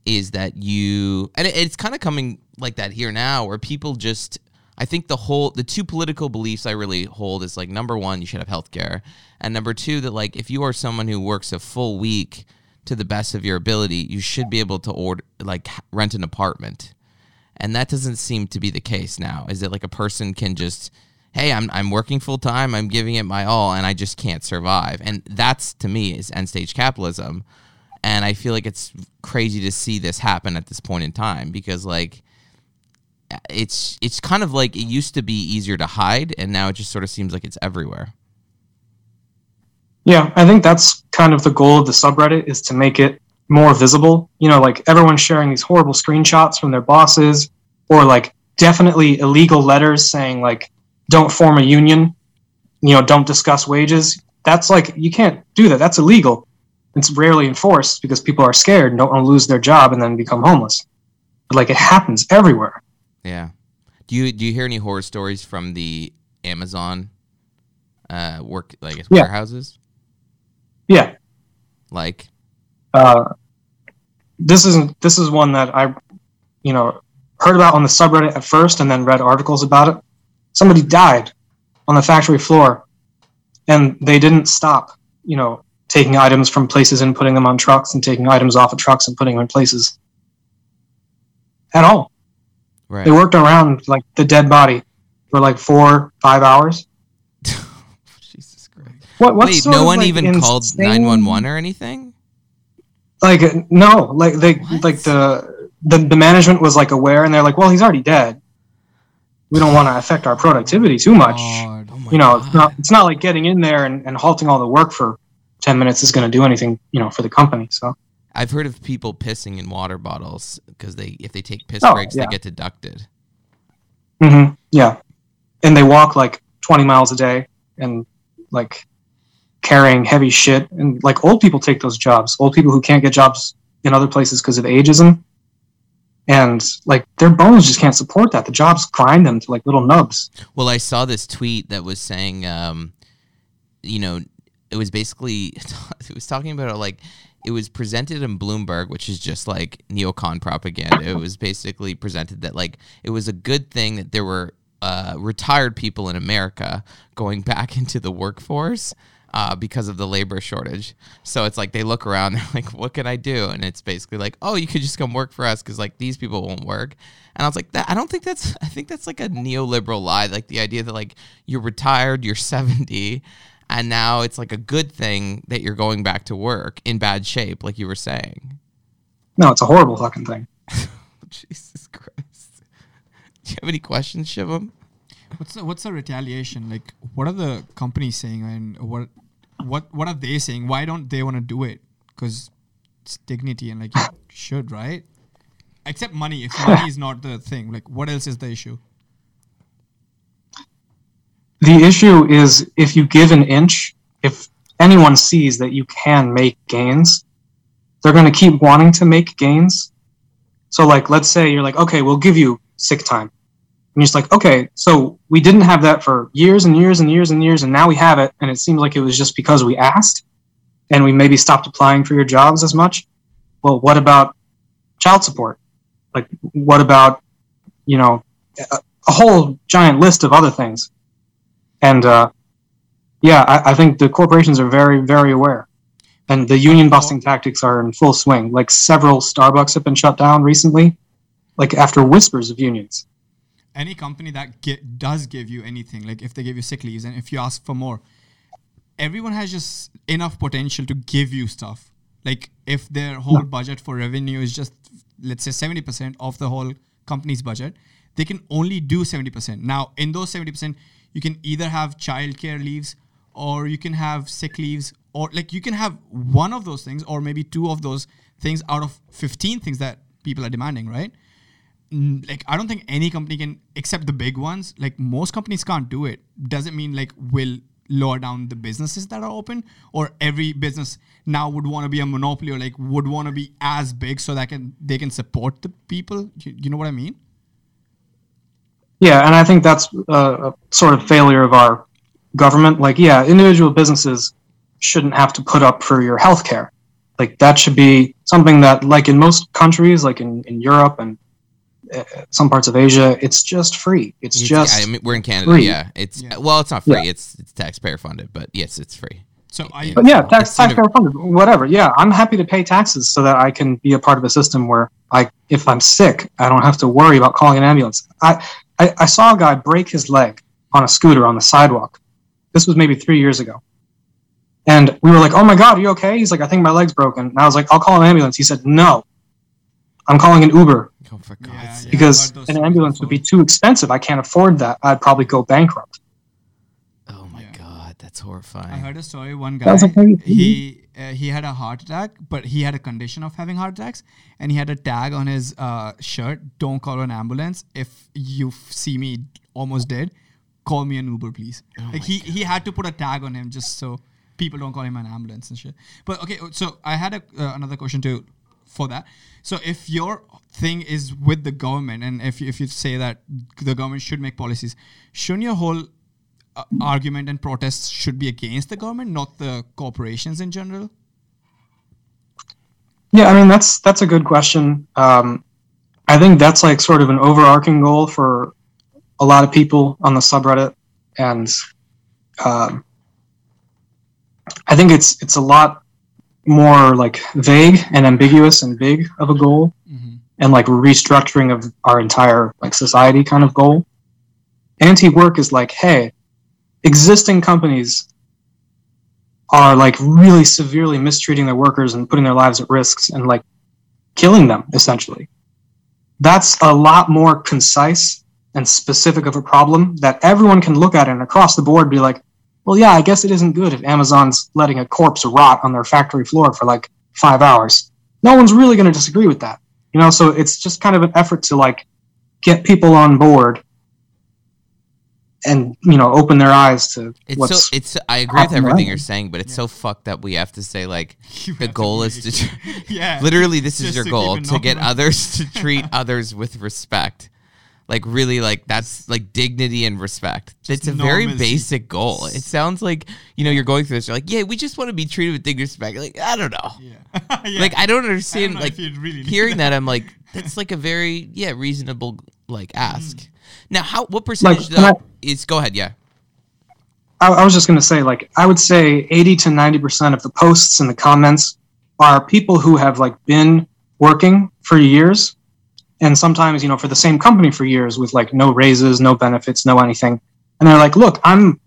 is that you and it, it's kind of coming like that here now where people just I think the whole the two political beliefs I really hold is like number one, you should have health care. And number two, that like if you are someone who works a full week to the best of your ability, you should be able to order like rent an apartment. And that doesn't seem to be the case now. Is it like a person can just hey, I'm I'm working full time, I'm giving it my all, and I just can't survive. And that's to me is end stage capitalism. And I feel like it's crazy to see this happen at this point in time because like it's it's kind of like it used to be easier to hide and now it just sort of seems like it's everywhere. Yeah, I think that's kind of the goal of the subreddit is to make it more visible. You know, like everyone's sharing these horrible screenshots from their bosses or like definitely illegal letters saying like don't form a union, you know, don't discuss wages. That's like you can't do that. That's illegal. It's rarely enforced because people are scared and don't want to lose their job and then become homeless. But like it happens everywhere. Yeah. Do you do you hear any horror stories from the Amazon uh work like Yeah. warehouses? Yeah. Like Uh, this isn't this is one that I, you know, heard about on the subreddit at first and then read articles about it. Somebody died on the factory floor, and they didn't stop. You know, taking items from places and putting them on trucks, and taking items off of trucks and putting them in places. At all, right. they worked around like the dead body for like four, five hours. Jesus Christ. What? What's Wait, no one like, even called 911 or anything? Like no like they What? like the, the the management was like aware and they're like well he's already dead we don't want to affect our productivity too much God. Oh you know God. it's not it's not like getting in there and, and halting all the work for 10 minutes is going to do anything you know for the company so I've heard of people pissing in water bottles because they if they take piss Oh, breaks yeah. they get deducted. hmm yeah and they walk like 20 miles a day and like carrying heavy shit. And like old people take those jobs. Old people who can't get jobs in other places because of ageism. And like their bones just can't support that. The jobs grind them to like little nubs. Well, I saw this tweet that was saying, um, you know, it was basically it was talking about like it was presented in Bloomberg, which is just like neocon propaganda. It was basically presented that like it was a good thing that there were uh, retired people in America going back into the workforce. Uh, because of the labor shortage, so it's like they look around, they're like, "What can I do?" And it's basically like, "Oh, you could just come work for us because like these people won't work." And I was like, "That I don't think that's. I think that's like a neoliberal lie. Like the idea that like you're retired, you're 70, and now it's like a good thing that you're going back to work in bad shape, like you were saying." no it's a horrible fucking thing Jesus Christ. Do you have any questions, Shivam? What's the, what's the retaliation? Like, what are the companies saying, and what what what are they saying? Why don't they want to do it? Because it's dignity, and like you should, right? Except money. If money is not the thing, like what else is the issue? the issue is if you give an inch if anyone sees that you can make gains they're going to keep wanting to make gains so like let's say you're like okay we'll give you sick time and just like okay so we didn't have that for years and years and years and years and now we have it and it seems like it was just because we asked and we maybe stopped applying for your jobs as much well what about child support like what about you know a, a whole giant list of other things and uh, yeah, I, I think the corporations are very, very aware, and the union busting tactics are in full swing. Like several Starbucks have been shut down recently, like after whispers of unions. Any company that get, does give you anything, like if they give you sick leaves and if you ask for more, everyone has just enough potential to give you stuff. Like if their whole budget for revenue is just let's say seventy percent of the whole company's budget, they can only do seventy percent. Now in those seventy percent, you can either have childcare leaves or you can have sick leaves or like you can have one of those things or maybe two of those things out of 15 things that people are demanding right like i don't think any company can except the big ones like most companies can't do it doesn't mean like will lower down the businesses that are open or every business now would want to be a monopoly or like would want to be as big so that can they can support the people you, you know what i mean Yeah, and I think that's a, a sort of failure of our government. Like, yeah, individual businesses shouldn't have to put up for your health care. Like, that should be something that, like in most countries, like in, in Europe and uh, some parts of Asia, it's just free. It's, It's- just I mean, we're in Canada. free. Yeah, it's Yeah. well, it's not free. Yeah. It's it's taxpayer funded, but yes, it's free. So I But yeah, tax It's sort of- taxpayer funded, whatever. Yeah, I'm happy to pay taxes so that I can be a part of a system where I, if I'm sick, I don't have to worry about calling an ambulance. I, I, I saw a guy break his leg on a scooter on the sidewalk. This was maybe three years ago, and we were like, "Oh my god, are you okay?" He's like, "I think my leg's broken." And I was like, "I'll call an ambulance." He said, "No, I'm calling an Uber Oh, for God's Yeah, sake. because heard an ambulance would be too expensive. I can't afford that. I'd probably go bankrupt." Oh my Yeah. God, that's horrifying. I heard a story. One guy was like maybe- he uh, he had a heart attack, but he had a condition of having heart attacks, and he had a tag on his uh, shirt: "Don't call an ambulance if you f- see me almost dead. Call me an Uber, please." Oh like he he had to put a tag on him just so people don't call him an ambulance and shit. But okay, so I had a, uh, another question too for that. So if your thing is with the government, and if if you say that the government should make policies, shouldn't your whole uh, argument and protests should be against the government, not the corporations in general? Yeah, I mean that's that's a good question. Um, I think that's like sort of an overarching goal for a lot of people on the subreddit, and um, I think it's it's a lot more like vague and ambiguous and big of a goal, mm-hmm. and like restructuring of our entire like society kind of goal. Anti-work is like, hey, existing companies are like really severely mistreating their workers and putting their lives at risks and like killing them essentially. That's a lot more concise and specific of a problem that everyone can look at and across the board be like, well, yeah, I guess it isn't good if Amazon's letting a corpse rot on their factory floor for like five hours. No one's really going to disagree with that, you know. So it's just kind of an effort to like get people on board and you know open their eyes to It's what's so it's I agree with everything around you're saying, but it's so fucked that we have to say like You the have to goal is to it- yeah, literally this is your to goal to get normal. others to treat others with respect. Like really like that's like dignity and respect. it's a very basic goal. It sounds like, you know, you're going through this, you're like, yeah, we just want to be treated with dignity and respect. Like, I don't know. Yeah. Yeah. Like I don't understand know like if you'd really hearing that. that I'm like that's like a very yeah, reasonable like mm. ask. Now how what percentage can though I- is go ahead, yeah. I, I was just going to say, like, I would say 80 to 90% of the posts and the comments are people who have, like, been working for years. And sometimes, you know, for the same company for years with, like, no raises, no benefits, no anything. And they're like, look, I'm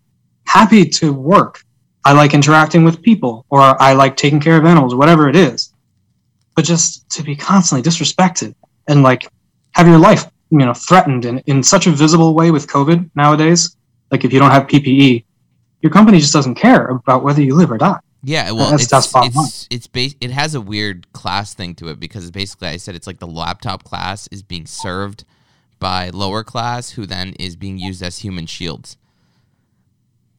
happy to work. I like interacting with people, or I like taking care of animals, whatever it is. But just to be constantly disrespected and, like, have your life, you know, threatened in, in such a visible way with COVID nowadays. Like, if you don't have PPE, your company just doesn't care about whether you live or die. Yeah, well, That's- it's that's it's it's bas- it has a weird class thing to it because basically I said it's like the laptop class is being served by lower class who then is being used as human shields.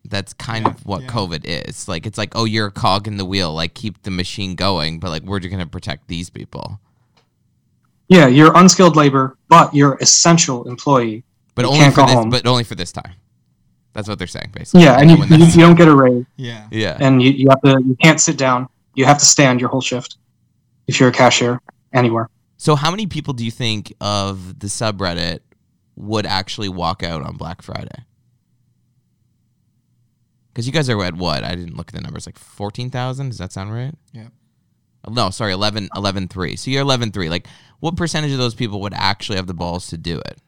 That's kind of what yeah. COVID is. Like it's like, oh, you're a cog in the wheel, like keep the machine going, but like we're just gonna protect these people. Yeah, you're unskilled labor, but you're essential employee. But You only can't for go this home. but only for this time. That's what they're saying, basically. Yeah, and you, you, you don't get a raise, Yeah. yeah. and you, you have to you can't sit down. You have to stand your whole shift if you're a cashier anywhere. So, how many people do you think of the subreddit would actually walk out on Black Friday? Because you guys are at what? I didn't look at the numbers. Like 14,000? Does that sound right? Yeah. No, sorry, 11, 11.3. So you're 11.3. Like, what percentage of those people would actually have the balls to do it?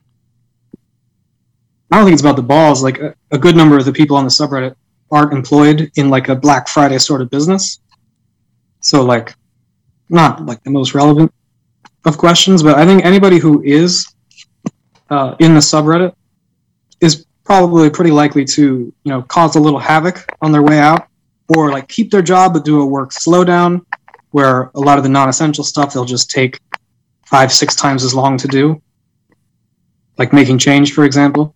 I don't think it's about the balls. Like a, a good number of the people on the subreddit aren't employed in like a Black Friday sort of business. So like, not like the most relevant of questions, but I think anybody who is uh, in the subreddit is probably pretty likely to you know cause a little havoc on their way out, or like keep their job but do a work slowdown, where a lot of the non-essential stuff they'll just take five six times as long to do, like making change, for example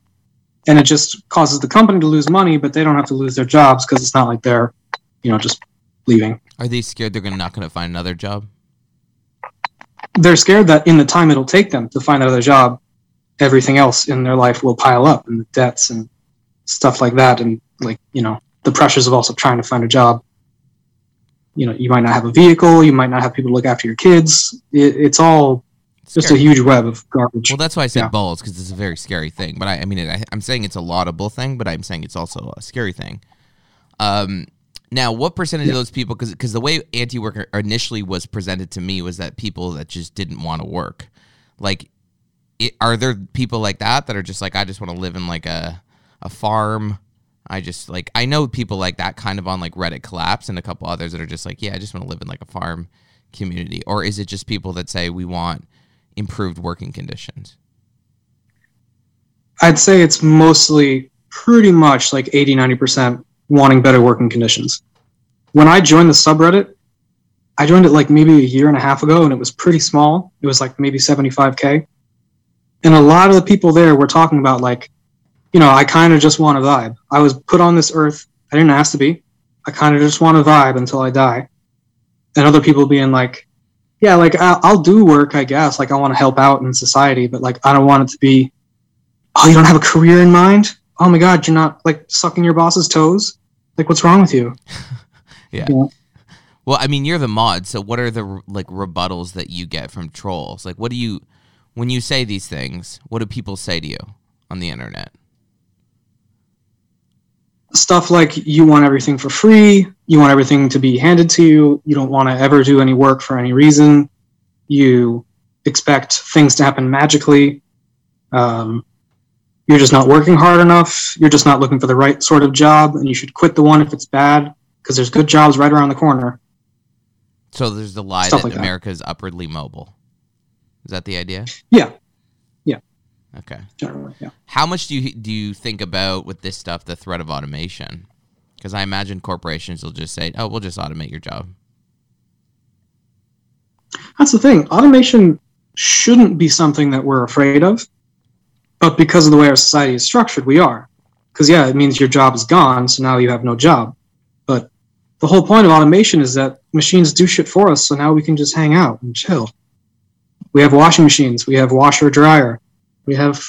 and it just causes the company to lose money, but they don't have to lose their jobs because it's not like they're, you know, just leaving. Are they scared they're gonna, not going to find another job? They're scared that in the time it'll take them to find another job, everything else in their life will pile up and the debts and stuff like that, and like you know the pressures of also trying to find a job. You know, you might not have a vehicle, you might not have people to look after your kids. It, it's all It's just a huge web of garbage. Well, that's why I said Yeah. balls because it's a very scary thing. But I, I mean, I, I'm saying it's a laudable thing, but I'm saying it's also a scary thing. Um, now, what percentage of those people? Because because the way anti-worker initially was presented to me was that people that just didn't want to work. Like, it, are there people like that that are just like, I just want to live in like a a farm. I just like I know people like that kind of on like Reddit collapse and a couple others that are just like, yeah, I just want to live in like a farm community. Or is it just people that say we want improved working conditions? I'd say it's mostly pretty much like 80, 90% wanting better working conditions. When I joined the subreddit, I joined it like maybe a year and a half ago and it was pretty small. It was like maybe 75K. And a lot of the people there were talking about like, you know, I kind of just want a vibe. I was put on this earth. I didn't ask to be. I kind of just want a vibe until I die. And other people being like, yeah, like I'll, I'll do work, I guess. Like I want to help out in society, but like I don't want it to be oh, you don't have a career in mind? Oh my God, you're not like sucking your boss's toes? Like, what's wrong with you? Yeah. Yeah. Well, I mean, you're the mod, so what are the like rebuttals that you get from trolls? Like, what do you when you say these things? What do people say to you on the internet? Stuff like you want everything for free, you want everything to be handed to you, you don't want to ever do any work for any reason, you expect things to happen magically, um, you're just not working hard enough, you're just not looking for the right sort of job, and you should quit the one if it's bad, because there's good jobs right around the corner. So there's the lie Stuff that like. America is upwardly mobile. Is that the idea? Yeah. Okay. Generally, yeah. How much do you do you think about with this stuff the threat of automation? Because I imagine corporations will just say, "Oh, we'll just automate your job." That's the thing. Automation shouldn't be something that we're afraid of, but because of the way our society is structured, we are. Because yeah, it means your job is gone, so now you have no job. But the whole point of automation is that machines do shit for us, so now we can just hang out and chill. We have washing machines, we have washer dryer, we have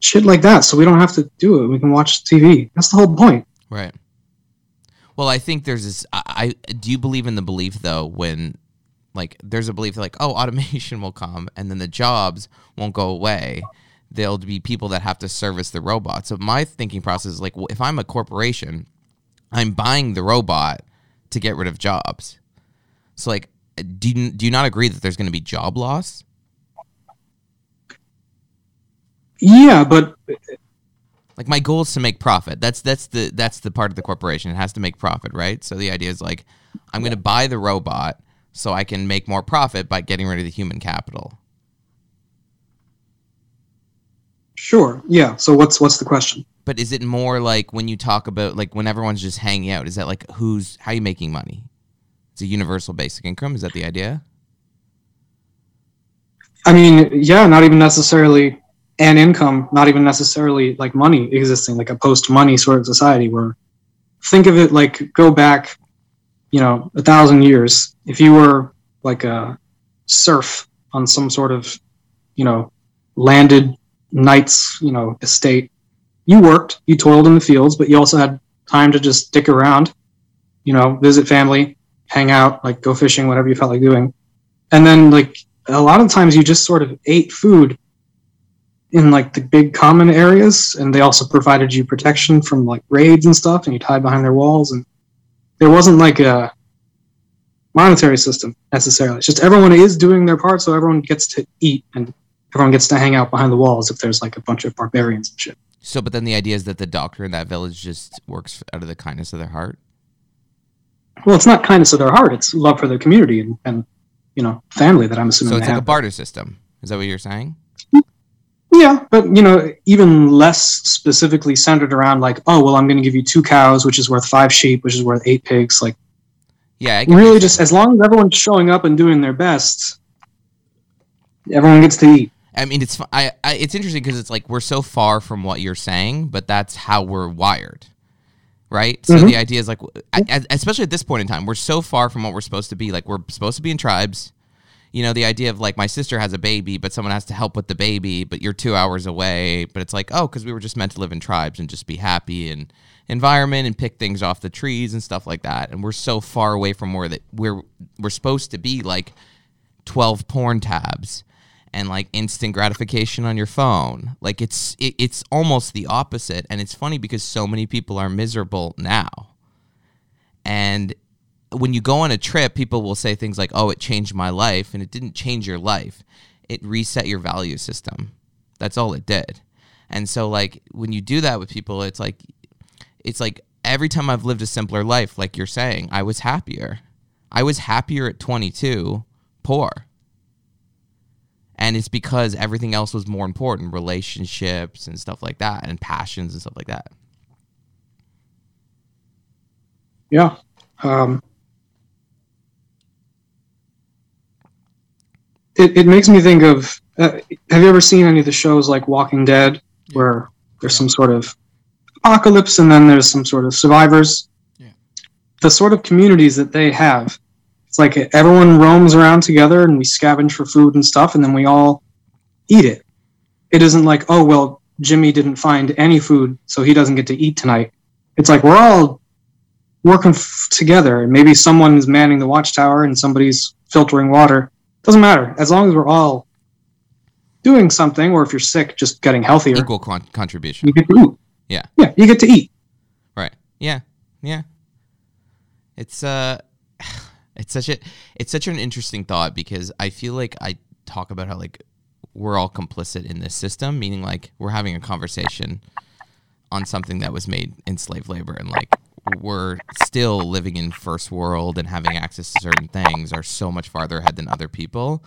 shit like that, so we don't have to do it. We can watch TV. That's the whole point. Right. Well, I think there's this. I, I do you believe in the belief though when, like, there's a belief like, oh, automation will come and then the jobs won't go away. There'll be people that have to service the robot. So my thinking process is like, well, if I'm a corporation, I'm buying the robot to get rid of jobs. So like, do you, do you not agree that there's going to be job loss? Yeah, but like my goal is to make profit. That's that's the that's the part of the corporation. It has to make profit right? So the idea is like i'm going to buy the robot so i can make more profit by getting rid of the human capital. Sure, yeah. So what's what's the question? but is it more like when you talk about like when everyone's just hanging out is that like who's how you making money? It's a universal basic income? Is that the idea? I mean, yeah, not even necessarily an income, not even necessarily like money existing, like a post money sort of society where think of it like go back, you know, a thousand years. If you were like a serf on some sort of, you know, landed knight's, you know, estate, you worked, you toiled in the fields, but you also had time to just stick around, you know, visit family, hang out, like go fishing, whatever you felt like doing. And then like a lot of times you just sort of ate food in like the big common areas and they also provided you protection from like raids and stuff and you'd hide behind their walls and there wasn't like a monetary system necessarily. It's just everyone is doing their part so everyone gets to eat and everyone gets to hang out behind the walls if there's like a bunch of barbarians and shit. So but then the idea is that the doctor in that village just works out of the kindness of their heart? Well it's not kindness of their heart it's love for their community and, and you know family that i'm assuming so they it's like a barter system. Is that what you're saying Yeah, but you know, even less specifically centered around like, oh, well, I'm going to give you two cows, which is worth five sheep, which is worth eight pigs. Like, yeah I really, just as long as everyone's showing up and doing their best, everyone gets to eat. I mean, it's I, I it's interesting because it's like we're so far from what you're saying, but that's how we're wired, right? So Mhm. the idea is like, I- especially at this point in time, we're so far from what we're supposed to be. Like we're supposed to be in tribes. You know, the idea of like my sister has a baby, but someone has to help with the baby, but you're two hours away. But it's like, oh, because we were just meant to live in tribes and just be happy and environment and pick things off the trees and stuff like that. And we're so far away from where that we're we're supposed to be like 12 porn tabs and like instant gratification on your phone. Like it's it, it's almost the opposite and it's funny because so many people are miserable now. And when you go on a trip, people will say things like, "Oh, it changed my life." And it didn't change your life. It reset your value system. That's all it did. And so like when you do that with people, it's like it's like every time I've lived a simpler life, like you're saying, I was happier. I was happier at 22, poor. And it's because everything else was more important, relationships and stuff like that, and passions and stuff like that. Yeah. Um, it, it makes me think of uh, have you ever seen any of the shows like Walking Dead where there's some sort of apocalypse and then there's some sort of survivors? Yeah. The sort of communities that they have, it's like everyone roams around together and we scavenge for food and stuff and then we all eat it. It isn't like, oh, well, Jimmy didn't find any food, so he doesn't get to eat tonight. It's like we're all working f- together and maybe someone is manning the watchtower and somebody's filtering water doesn't matter as long as we're all doing something or if you're sick just getting healthier Equal con- contribution. you get to eat Yeah. yeah you get to eat Right. Yeah. Yeah. It's uh it's such a it's such an interesting thought because I feel like I talk about how like we're all complicit in this system, meaning like we're having a conversation on something that was made in slave labor and like we're still living in first world and having access to certain things are so much farther ahead than other people.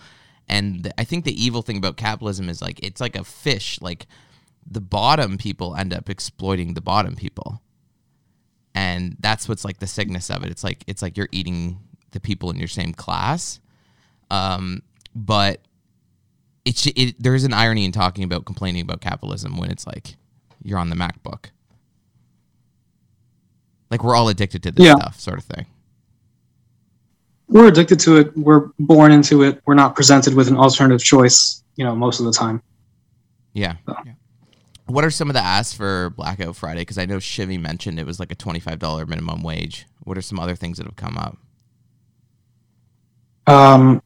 And I think the evil thing about capitalism is like it's like a fish, like the bottom people end up exploiting the bottom people. And that's what's like the sickness of it. It's like it's like you're eating the people in your same class. Um but it's it, there's an irony in talking about complaining about capitalism when it's like you're on the macbook like we're all addicted to this Yeah. stuff sort of thing. We're addicted to it. We're born into it. We're not presented with an alternative choice you know most of the time. Yeah. What are some of the asks for blackout friday? Because i know shivy mentioned it was like a $25 minimum wage. What are some other things that have come up? Um,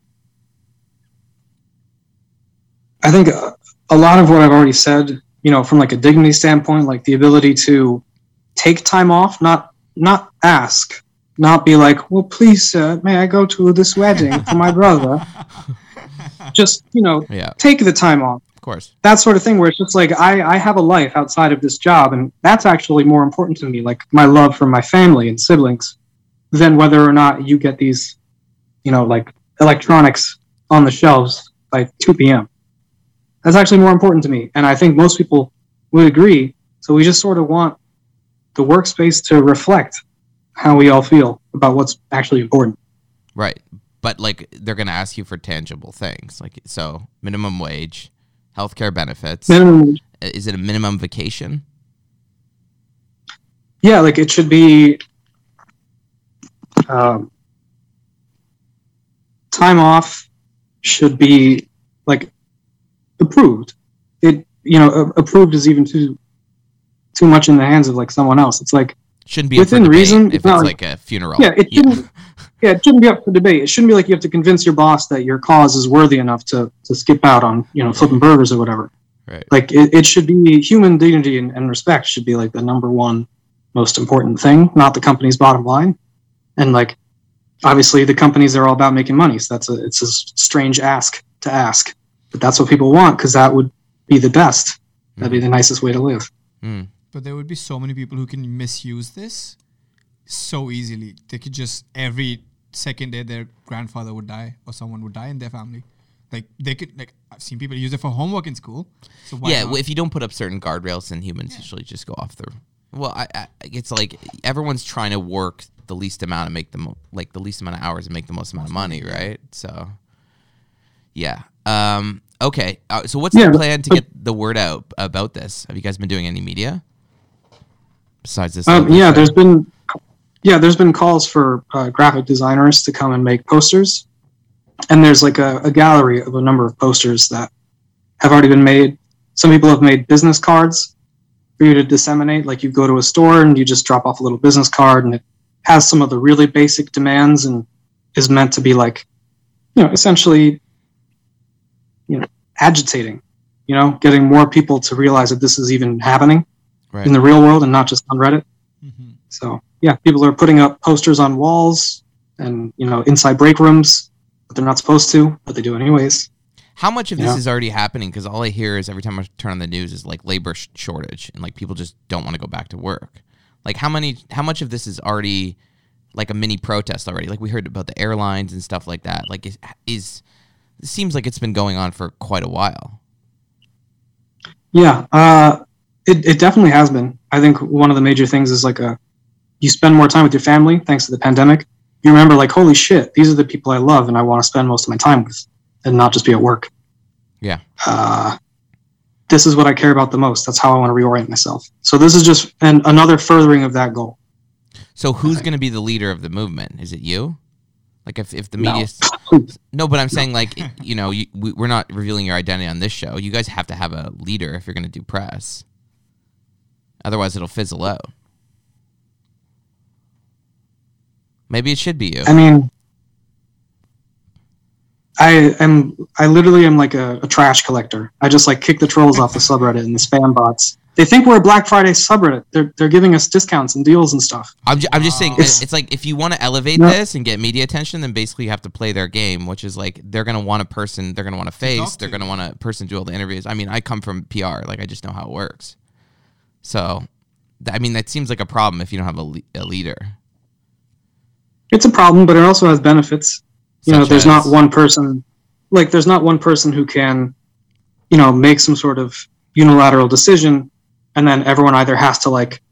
I think a lot of what I've already said, you know, from like a dignity standpoint, like the ability to take time off, not not ask, not be like, well, please, sir, may I go to this wedding for my brother? Just you know, yeah take the time off. of course That sort of thing, where it's just like I I have a life outside of this job, and that's actually more important to me, like my love for my family and siblings, than whether or not you get these, you know, like electronics on the shelves by 2 p.m. That's actually more important to me, and I think most people would agree. So we just sort of want the workspace to reflect how we all feel about what's actually important. Right. But like they're going to ask you for tangible things. Like so minimum wage, healthcare benefits. Minimum wage. Is it a minimum vacation? Yeah, like it should be um, time off should be like approved. It you know a- approved is even too too much in the hands of like someone else. It's like Shouldn't be within reason. if it's not like a funeral. yeah, it shouldn't. Yeah. it shouldn't be up for debate. It shouldn't be like you have to convince your boss that your cause is worthy enough to to skip out on you know flipping burgers or whatever. Right. Like it, it should be human dignity and, and respect should be like the number one most important thing, not the company's bottom line. And like obviously the companies are all about making money, so that's a it's a strange ask to ask, but that's what people want because that would be the best. That'd be the nicest way to live. Mm. But there would be so many people who can misuse this so easily. They could just every second day their grandfather would die or someone would die in their family. Like they could like I've seen people use it for homework in school. So why yeah, well, if you don't put up certain guardrails, then humans usually just go off the. Well, I, I, it's like everyone's trying to work the least amount and make the mo- like the least amount of hours and make the most amount of money, right? So, yeah. Um. Okay. Uh, so, what's Yeah, the plan to but- get the word out about this? Have you guys been doing any media besides this? Um, yeah, there's been yeah, there's been calls for uh, graphic designers to come and make posters, and there's like a, a gallery of a number of posters that have already been made. Some people have made business cards for you to disseminate. Like you go to a store and you just drop off a little business card, and it has some of the really basic demands and is meant to be like, you know, essentially, you know, agitating, you know, getting more people to realize that this is even happening Right. in the real world and not just on Reddit. So yeah, people are putting up posters on walls and you know inside break rooms, but they're not supposed to, but they do anyways. How much of this Yeah. is already happening? Because all I hear is every time I turn on the news is like labor sh- shortage and like people just don't want to go back to work. Like how many? How much of this is already like a mini protest already? Like we heard about the airlines and stuff like that. Like is is it seems like it's been going on for quite a while. Yeah, uh, it it definitely has been. I think one of the major things is like a you spend more time with your family thanks to the pandemic. You remember like holy shit, these are the people I love and I want to spend most of my time with, and not just be at work. Yeah. uh, this is what I care about the most. That's how I want to reorient myself. So this is just an, another furthering of that goal. So who's going to be the leader of the movement? Is it you? Like if, if the No. media no, but I'm saying like you know you, we, we're not revealing your identity on this show. You guys have to have a leader if you're going to do press. Otherwise, it'll fizzle out. Maybe it should be you. I mean, I am I literally am like a, a trash collector. I just like kick the trolls off the subreddit and the spam bots. They think we're a Black Friday subreddit. They're they're giving us discounts and deals and stuff. I'm, ju- I'm just saying It's- it's, like if you want to elevate No. this and get media attention, then basically you have to play their game, which is like they're gonna want a person, they're gonna want a face, they're gonna want a person to do all the interviews. I mean, I come from PR, like I just know how it works. So, I mean, that seems like a problem if you don't have a, le- a leader. It's a problem, but it also has benefits. You know, there's as? not one person like there's not one person who can, you know, make some sort of unilateral decision and then everyone either has to like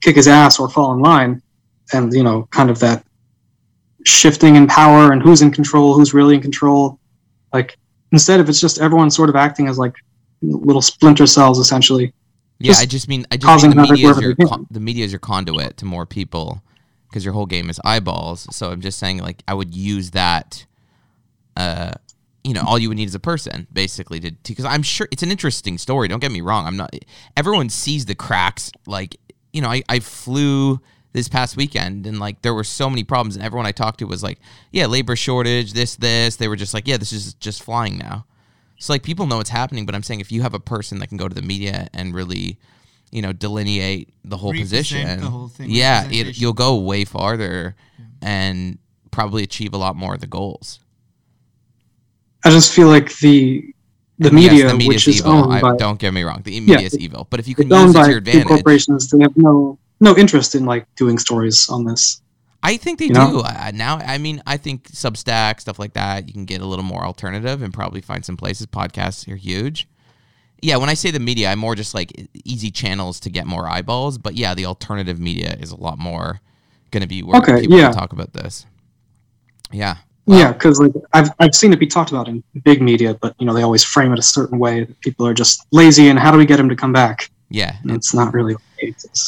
kick his ass or fall in line and you know, kind of that shifting in power and who's in control, who's really in control. Like instead if it's just everyone sort of acting as like little splinter cells essentially. Yeah, Just I just mean I just mean the media is your con- the media is your conduit to more people because your whole game is eyeballs. So I'm just saying like I would use that. Uh, you know, all you would need is a person basically to because I'm sure it's an interesting story. Don't get me wrong. I'm not. Everyone sees the cracks. Like you know, I I flew this past weekend and like there were so many problems and everyone I talked to was like, yeah, labor shortage, this this. They were just like, yeah, this is just flying now. So like people know what's happening, but I'm saying if you have a person that can go to the media and really, you know, delineate the whole position, the whole thing, yeah, it, you'll go way farther and probably achieve a lot more of the goals. I just feel like the the And yes, media, the media's which is evil. owned I, by don't get me wrong, the media is evil. But if you can use it to your advantage, corporations, they have no no interest in like doing stories on this. I think they You do uh, now. I mean, I think Substack stuff like that. You can get a little more alternative and probably find some places. Podcasts are huge. Yeah, when I say the media, I'm more just like easy channels to get more eyeballs. But yeah, the alternative media is a lot more going to be where Okay, people yeah. talk about this. Yeah. Yeah, because like I've I've seen it be talked about in big media, but you know they always frame it a certain way. that People are just lazy, and how do we get him to come back? Yeah, And it's not really.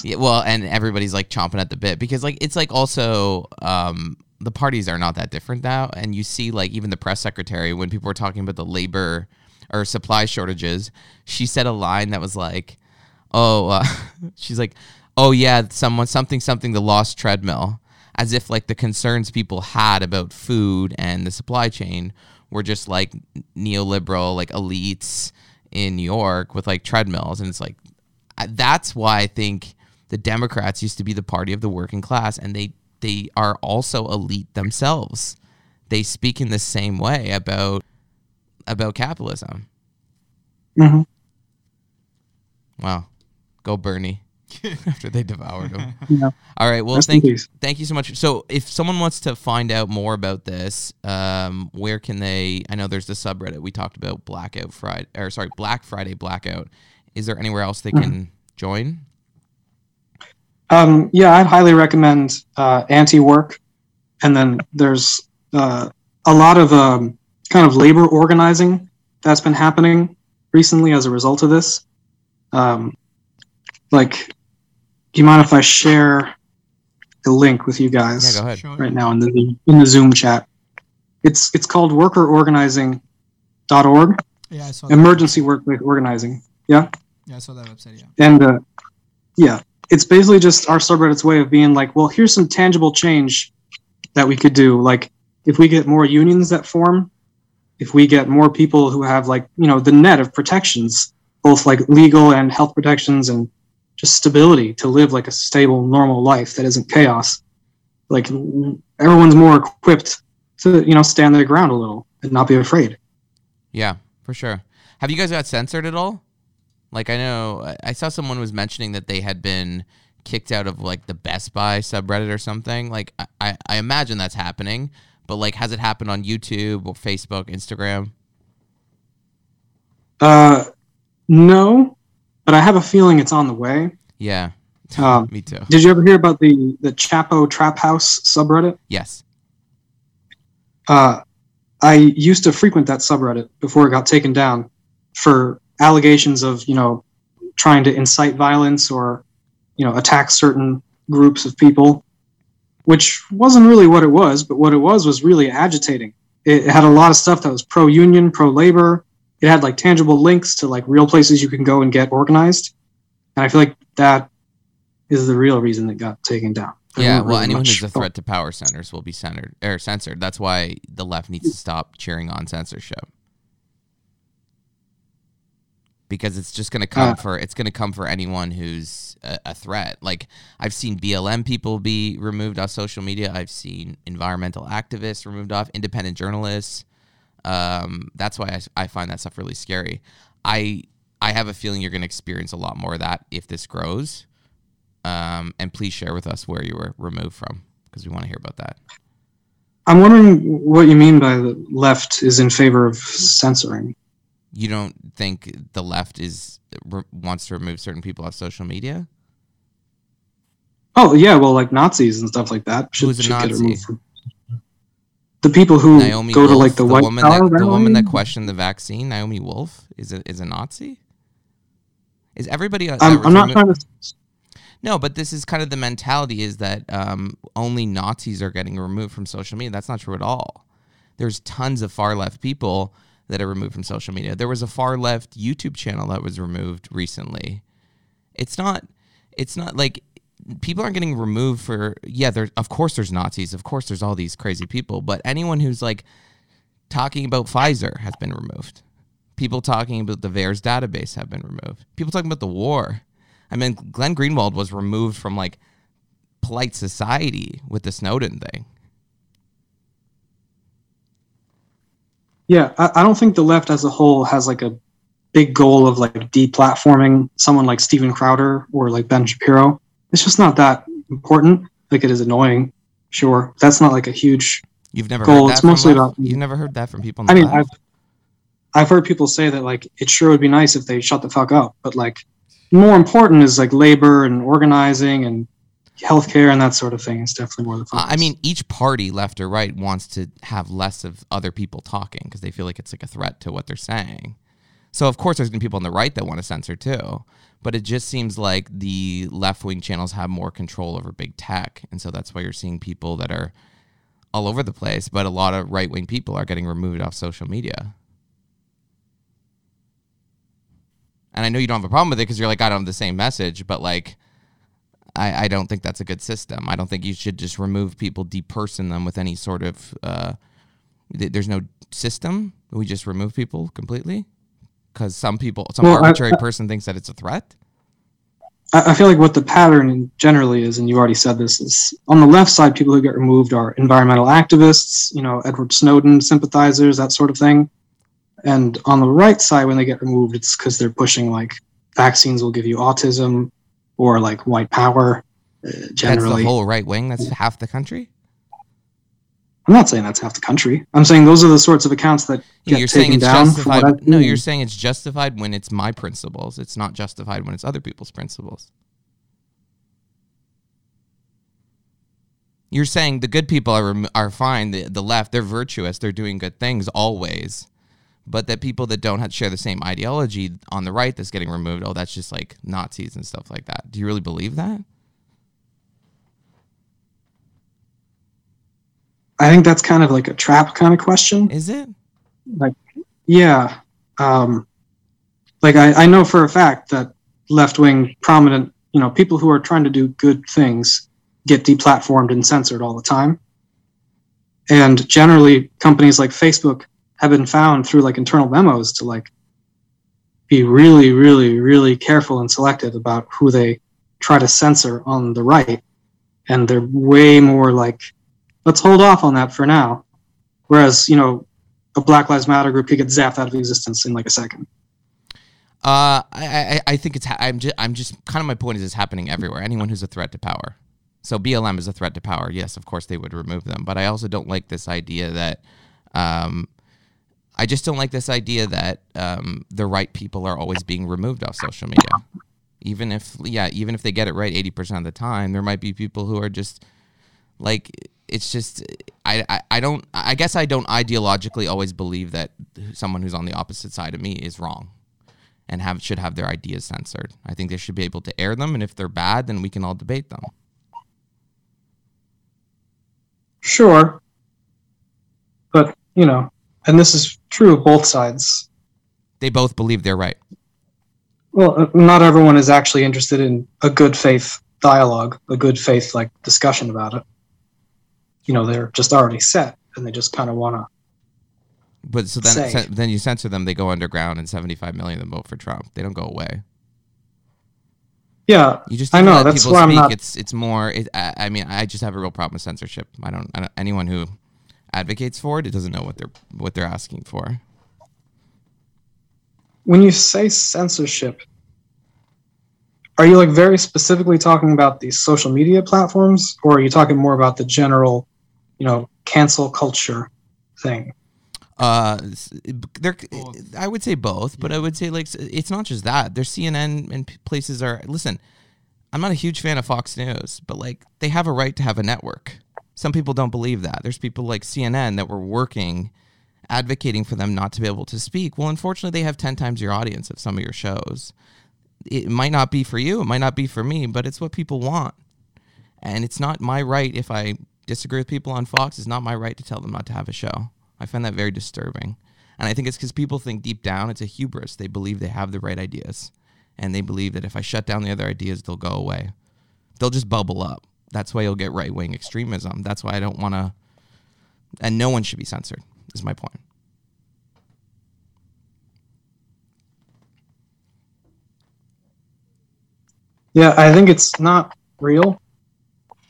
Yeah, well, and everybody's like chomping at the bit because like it's like also um the parties are not that different now and you see like even the press secretary when people were talking about the labor or supply shortages, she said a line that was like, "Oh, uh, she's like, "Oh yeah, someone something something the lost treadmill." As if like the concerns people had about food and the supply chain were just like neoliberal like elites in New York with like treadmills and it's like that's why I think the Democrats used to be the party of the working class, and they they are also elite themselves. They speak in the same way about about capitalism. Mhm. Wow, go Bernie! After they devoured him. Yeah. All right. Well, Rest thank you, thank you so much. So, if someone wants to find out more about this, um, where can they? I know there's the subreddit we talked about, Blackout Friday, or sorry, Black Friday Blackout. Is there anywhere else they Mhm. can join? Um, yeah, I'd highly recommend uh, Anti Work, and then there's uh, a lot of um, kind of labor organizing that's been happening recently as a result of this. Um, like, do you mind if I share the link with you guys? Yeah, go ahead. Right now in the in the Zoom chat. It's it's called workerorganizing.org. Yeah, I saw that. Emergency workplace organizing. Yeah. Yeah, I saw that website. Yeah. And uh, yeah, it's basically just our subreddit's way of being like, well, here's some tangible change that we could do. Like, if we get more unions that form, if we get more people who have like you know the net of protections, both like legal and health protections and just stability to live like a stable, normal life that isn't chaos. Like everyone's more equipped to you know stand their ground a little and not be afraid. Yeah, for sure. Have you guys got censored at all? Like I know I- saw someone was mentioning that they had been kicked out of like the Best Buy subreddit or something. Like I, I, I imagine that's happening, but like has it happened on YouTube or Facebook, Instagram? Uh, no, but I have a feeling it's on the way. Yeah. Um, Me too. Did you ever hear about the the Chapo Trap House subreddit? Yes. Uh, I used to frequent that subreddit before it got taken down for allegations of you know trying to incite violence or you know attack certain groups of people, which wasn't really what it was. But what it was was really agitating. It had a lot of stuff that was pro union, pro labor. It had like tangible links to like real places you can go and get organized. And I feel like that is the real reason it got taken down. There Yeah, well, really anyone who's a threat to power centers will be centered or censored. That's why the left needs to stop cheering on censorship. Because it's just going to come Uh. for it's going to come for anyone who's a, a threat. Like I've seen BLM people be removed off social media. I've seen environmental activists removed off, independent journalists. Um, that's why I, I find that stuff really scary. I I have a feeling you're going to experience a lot more of that if this grows. Um, and please share with us where you were removed from because we want to hear about that. I'm wondering what you mean by the left is in favor of censoring. You don't think the left is re- wants to remove certain people off social media? Oh yeah, well, like Nazis and stuff like that should, should get removed. From... The people who Naomi go to like the, White woman Tower that, the woman that questioned the vaccine, Naomi Wolf, is a, is a Nazi. Is everybody? I'm, that I'm not trying to. No, but this is kind of the mentality is that um, only Nazis are getting removed from social media. That's not true at all. There's tons of far left people that are removed from social media. There was a far left YouTube channel that was removed recently. It's not. It's not like people aren't getting removed for. Yeah, there. Of course, there's Nazis. Of course, there's all these crazy people. But anyone who's like talking about Pfizer has been removed. People talking about the VAERS database have been removed. People talking about the war. I mean, Glenn Greenwald was removed from like polite society with the Snowden thing. Yeah, I, I don't think the left as a whole has like a big goal of like deplatforming someone like Steven Crowder or like Ben Shapiro. It's just not that important. Like it is annoying, sure. That's not like a huge You've never goal. heard that It's from mostly about You've never heard that from people. On the I mean, left? I've I've heard people say that like it sure would be nice if they shut the fuck up, but like more important is like labor and organizing and healthcare and that sort of thing. is definitely more the focus. I mean, each party, left or right, wants to have less of other people talking because they feel like it's like a threat to what they're saying. So of course, there's gonna be people on the right that want to censor too. But it just seems like the left wing channels have more control over big tech, and so that's why you're seeing people that are all over the place. But a lot of right wing people are getting removed off social media. And I know you don't have a problem with it because you're like, I don't have the same message, but like, I, I don't think that's a good system. I don't think you should just remove people, deperson them with any sort of. Uh, th- there's no system. We just remove people completely because some people, some Well, arbitrary I- person thinks that it's a threat. I, I feel like what the pattern generally is, and you already said this, is on the left side, people who get removed are environmental activists, you know, Edward Snowden sympathizers, that sort of thing. And on the right side, when they get removed, it's because they're pushing like vaccines will give you autism or like white power. Uh, generally, That's the whole right wing. That's half the country. I'm not saying that's half the country. I'm saying those are the sorts of accounts that get you're saying taken it's down. Justified. No, you're saying it's justified when it's my principles. It's not justified when it's other people's principles. You're saying the good people are are fine. The the left, they're virtuous. They're doing good things always. But that people that don't have, share the same ideology on the right that's getting removed, oh, that's just like Nazis and stuff like that. Do you really believe that? I think that's kind of like a trap kind of question. Is it? Like, yeah. Um, like I, I know for a fact that left wing prominent, you know, people who are trying to do good things get deplatformed and censored all the time. And generally, companies like Facebook have been found through like internal memos to like be really, really, really careful and selective about who they try to censor on the right. And they're way more like, let's hold off on that for now. Whereas, you know, a Black Lives Matter group could get zapped out of existence in like a second. Uh, I, I, I think it's. Ha- I'm just. I'm just. Kind of my point is, it's happening everywhere. Anyone who's a threat to power. So BLM is a threat to power. Yes, of course they would remove them. But I also don't like this idea that. Um, I just don't like this idea that um, the right people are always being removed off social media. Even if, yeah, even if they get it right eighty percent of the time, there might be people who are just like it's just I, I I don't I guess I don't ideologically always believe that someone who's on the opposite side of me is wrong and have should have their ideas censored. I think they should be able to air them, and if they're bad, then we can all debate them. Sure. But, you know, and this is true of both sides. They both believe they're right. Well, uh, not everyone is actually interested in a good faith dialogue, a good faith like discussion about it. You know, they're just already set and they just kind of want to But so then Say. then you censor them, they go underground, and 75 million of them vote for Trump. They don't go away. Yeah, You just I know. That's people why I'm not. It's it's more. It, I, I mean, I just have a real problem with censorship. I don't, I don't. Anyone who advocates for it, it doesn't know what they're what they're asking for. When you say censorship, are you like very specifically talking about these social media platforms, or are you talking more about the general, you know, cancel culture thing? Uh, s- they're, I would say both, but I would say like it's not just that. There's CNN and places are. Listen, I'm not a huge fan of Fox News, but like they have a right to have a network. Some people don't believe that. There's people like CNN that were working, advocating for them not to be able to speak. Well, unfortunately, they have ten times your audience of some of your shows. It might not be for you, it might not be for me, but it's what people want. And it's not my right if I disagree with people on Fox, it's not my right to tell them not to have a show. I find that very disturbing. And I think it's because people think deep down it's a hubris. They believe they have the right ideas. And they believe that if I shut down the other ideas, they'll go away. They'll just bubble up. That's why you'll get right wing extremism. That's why I don't want to. And no one should be censored, is my point. Yeah, I think it's not real.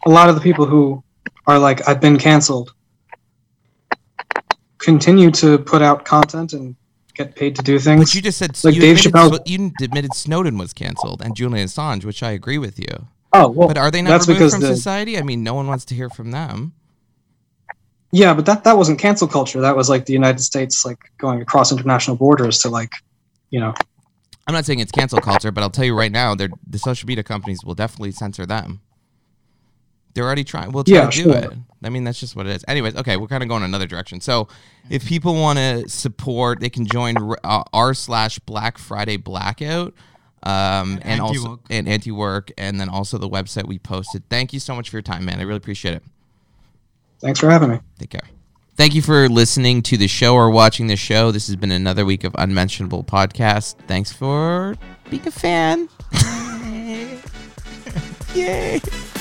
A lot of the people who are like, I've been canceled, continue to put out content and get paid to do things. But you just said like you, Dave admitted, Chappelle. You admitted Snowden was canceled and Julian Assange, which I agree with you. Oh, well, but are they not that's removed because from the- society? I mean, no one wants to hear from them. Yeah, but that that wasn't cancel culture. That was like the United States like going across international borders to like, you know. I'm not saying it's cancel culture, but I'll tell you right now, they're, the social media companies will definitely censor them. They're already trying. We'll try Yeah, to do sure. it. I mean, that's just what it is. Anyways, okay, we're kind of going another direction. So, if people want to support, they can join r- uh, r slash Black Friday Blackout, um, and, also Anti-Work. and anti work, and then also the website we posted. Thank you so much for your time, man. I really appreciate it. Thanks for having me. Take care. Thank you for listening to the show or watching the show. This has been another week of Unmentionable Podcast. Thanks for being a fan. Yay.